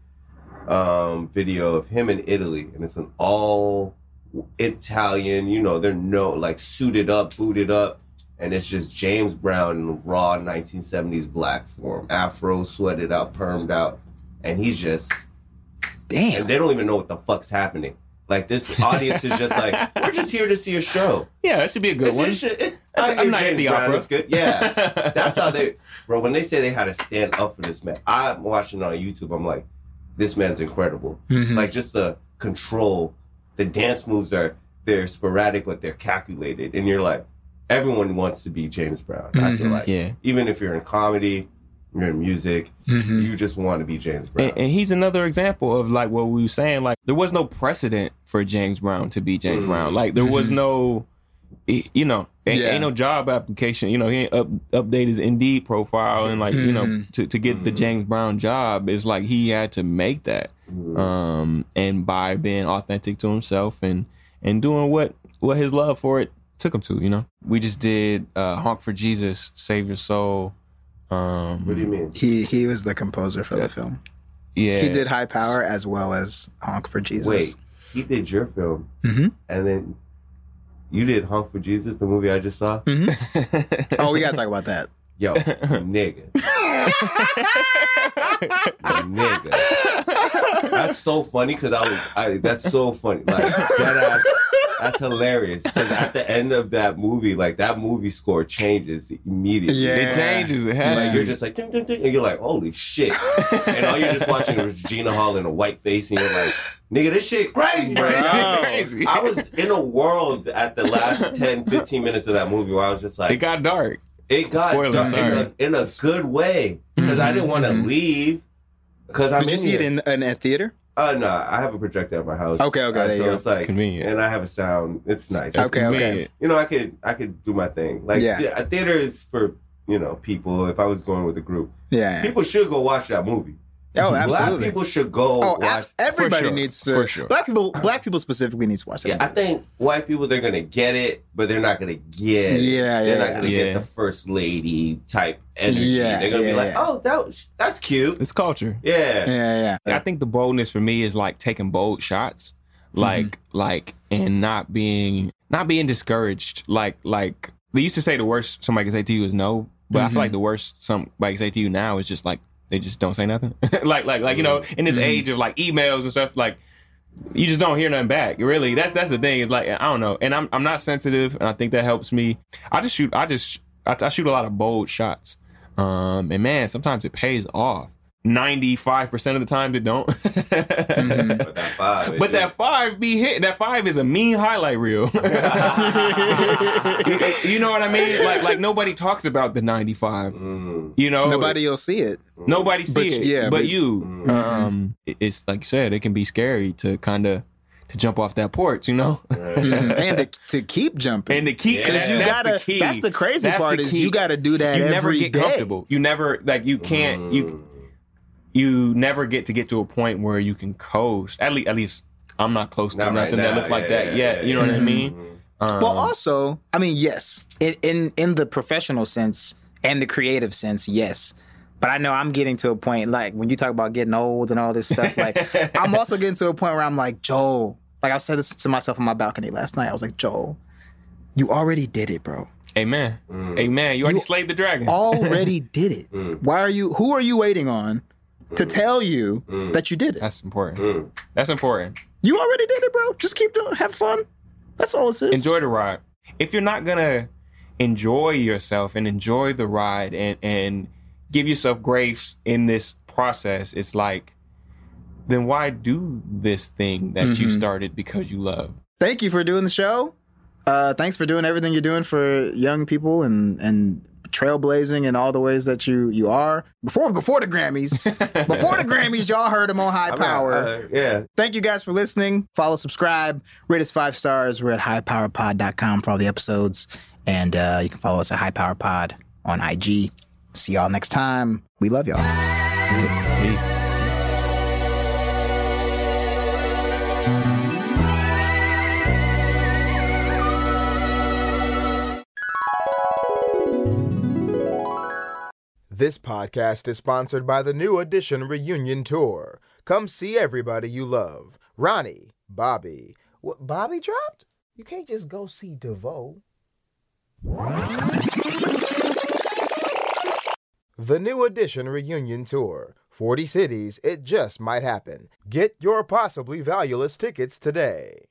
um video of him in Italy, and it's an all Italian. You know, they're no like suited up, booted up, and it's just James Brown in raw 1970s black form, afro sweated out, permed out, and he's just Damn. they don't even know what the fuck's happening. Like this audience is just like, <laughs> we're just here to see a show. yeah, that should be a good It's one. shit. It- That's I a hear night at James the Brown opera. is good. Yeah, <laughs> that's how they, bro. When they say they had to stand up for this man, I'm watching on YouTube. I'm like, this man's incredible. Mhm. Like just the control, the dance moves are they're sporadic, but they're calculated, and you're like, everyone wants to be James Brown. I feel Mhm. like, yeah. even if you're in comedy, you're in music, Mhm. you just want to be James Brown. And, and he's another example of like what we were saying. Like there was no precedent for James Brown to be James Mm. Brown. Like there was Mhm. no, you know, ain't, Yeah. ain't no job application. You know, he ain't up, update his Indeed profile and like you know Mhm. to to get the Mhm. James Brown job is like he had to make that. Mm. Um, and by being authentic to himself and and doing what what his love for it took him to. You know, we just did uh, Honk for Jesus, Save Your Soul. Um, what do you mean? He he was the composer for the film. Yeah, He did High Power as well as Honk for Jesus. Wait, he did your film, hmm and then you did Honk for Jesus, the movie I just saw. hmm <laughs> Oh, we gotta talk about that. Yo, <laughs> nigga, <laughs> nigga. That's so funny because I was. I, that's so funny. Like that ass. That's hilarious. Because at the end of that movie, like that movie score changes immediately. Yeah. It changes. It has Like to. you're just like ding, ding, ding, and you're like, holy shit! and all you're just watching is Gina Hall in a white face, and you're like, nigga, this shit crazy, Bro. bro. crazy. I was in a world at the last 10, 15 minutes of that movie where I was just like, it got dark. it got Spoiler, done in a, in a good way because I didn't want to Mhm. leave because I'm Did you in see it in, in a theater? Uh, no, I have a projector at my house. Okay, okay, Uh, there you so go. it's like, It's convenient. and I have a sound. It's nice. Okay, It's- okay. Convenient. You know, I could I could do my thing. Like, Yeah. yeah, a theater is for you know people. If I was going with a group, Yeah. people should go watch that movie. Oh, absolutely. Black people should go Oh, watch. a- everybody For sure. needs to. For sure. Black people, black people specifically needs to watch that. Yeah, I think white people they're gonna get it, but they're not gonna get. it. Yeah, they're yeah, not gonna yeah. get the first lady type energy. Yeah, they're gonna yeah, be like, yeah. oh, that was, that's cute. It's culture. Yeah. Yeah, yeah. I think the boldness for me is like taking bold shots, like Mm-hmm. like and not being not being discouraged. Like like they used to say the worst somebody can say to you is no, but I Mhm. feel like the worst somebody can say to you now is just like they just don't say nothing. <laughs> like like like you know in this Mhm. age of like emails and stuff like. You just don't hear nothing back. Really, that's that's the thing. Is like I don't know, and I'm I'm not sensitive, and I think that helps me. I just shoot. I just I, I shoot a lot of bold shots, um, and man, sometimes it pays off. Ninety five percent of the time, it don't. Mhm. But that five. But that five be hit. That five is a mean highlight reel. <laughs> <laughs> you know what I mean? Like like nobody talks about the ninety five. Mm, You know, Nobody will see it. nobody see But- it. yeah, but, but- you. Mhm. Um, it's like you said, it can be scary to kind of to jump off that porch. You know, Right. <laughs> Mhm. and to, to keep jumping. and to keep Because that- you that's gotta. the key. That's the crazy That's the part is you got to do that you every never get day. comfortable. You never like you can't Mm. you never get to get to a point where you can coast. At least, at least I'm not close to Not right nothing that now. looks like Yeah, that yeah, yet. yeah, you know what I mean? Mm. Um, But also, I mean, yes, in, in in the professional sense and the creative sense, yes. But I know I'm getting to a point like when you talk about getting old and all this stuff. Like <laughs> I'm also getting to a point where I'm like Joel. Like I said this to myself on my balcony last night. I was like Joel, you already did it, bro. Amen. Mm. Amen. You already You slayed the dragon. Already <laughs> did it. Mm. Why are you? Who are you waiting on to Mm. tell you Mm. that you did it? That's important. Mm. That's important. You already did it, bro. Just keep doing. Have fun. That's all it is. Enjoy the ride. If you're not gonna enjoy yourself and enjoy the ride and and give yourself grace in this process, it's like, then why do this thing that you Mhm. started because you love? thank you for doing the show. Uh, thanks for doing everything you're doing for young people and and trailblazing in all the ways that you you are. Before before the Grammys, <laughs> before the Grammys, y'all heard him on High I mean, Power. uh, yeah. Thank you guys for listening. Follow, subscribe, rate us five stars. We're at highpowerpod.com for all the episodes, and uh, you can follow us at High Power Pod on IG. See y'all next time. We love y'all. Peace. This podcast is sponsored by the New Edition Reunion Tour. Come see everybody you love. Ronnie, Bobby. What, Bobby dropped? You can't just go see DeVoe. The New Edition Reunion Tour. 40 cities, it just might happen. Get your possibly valueless tickets today.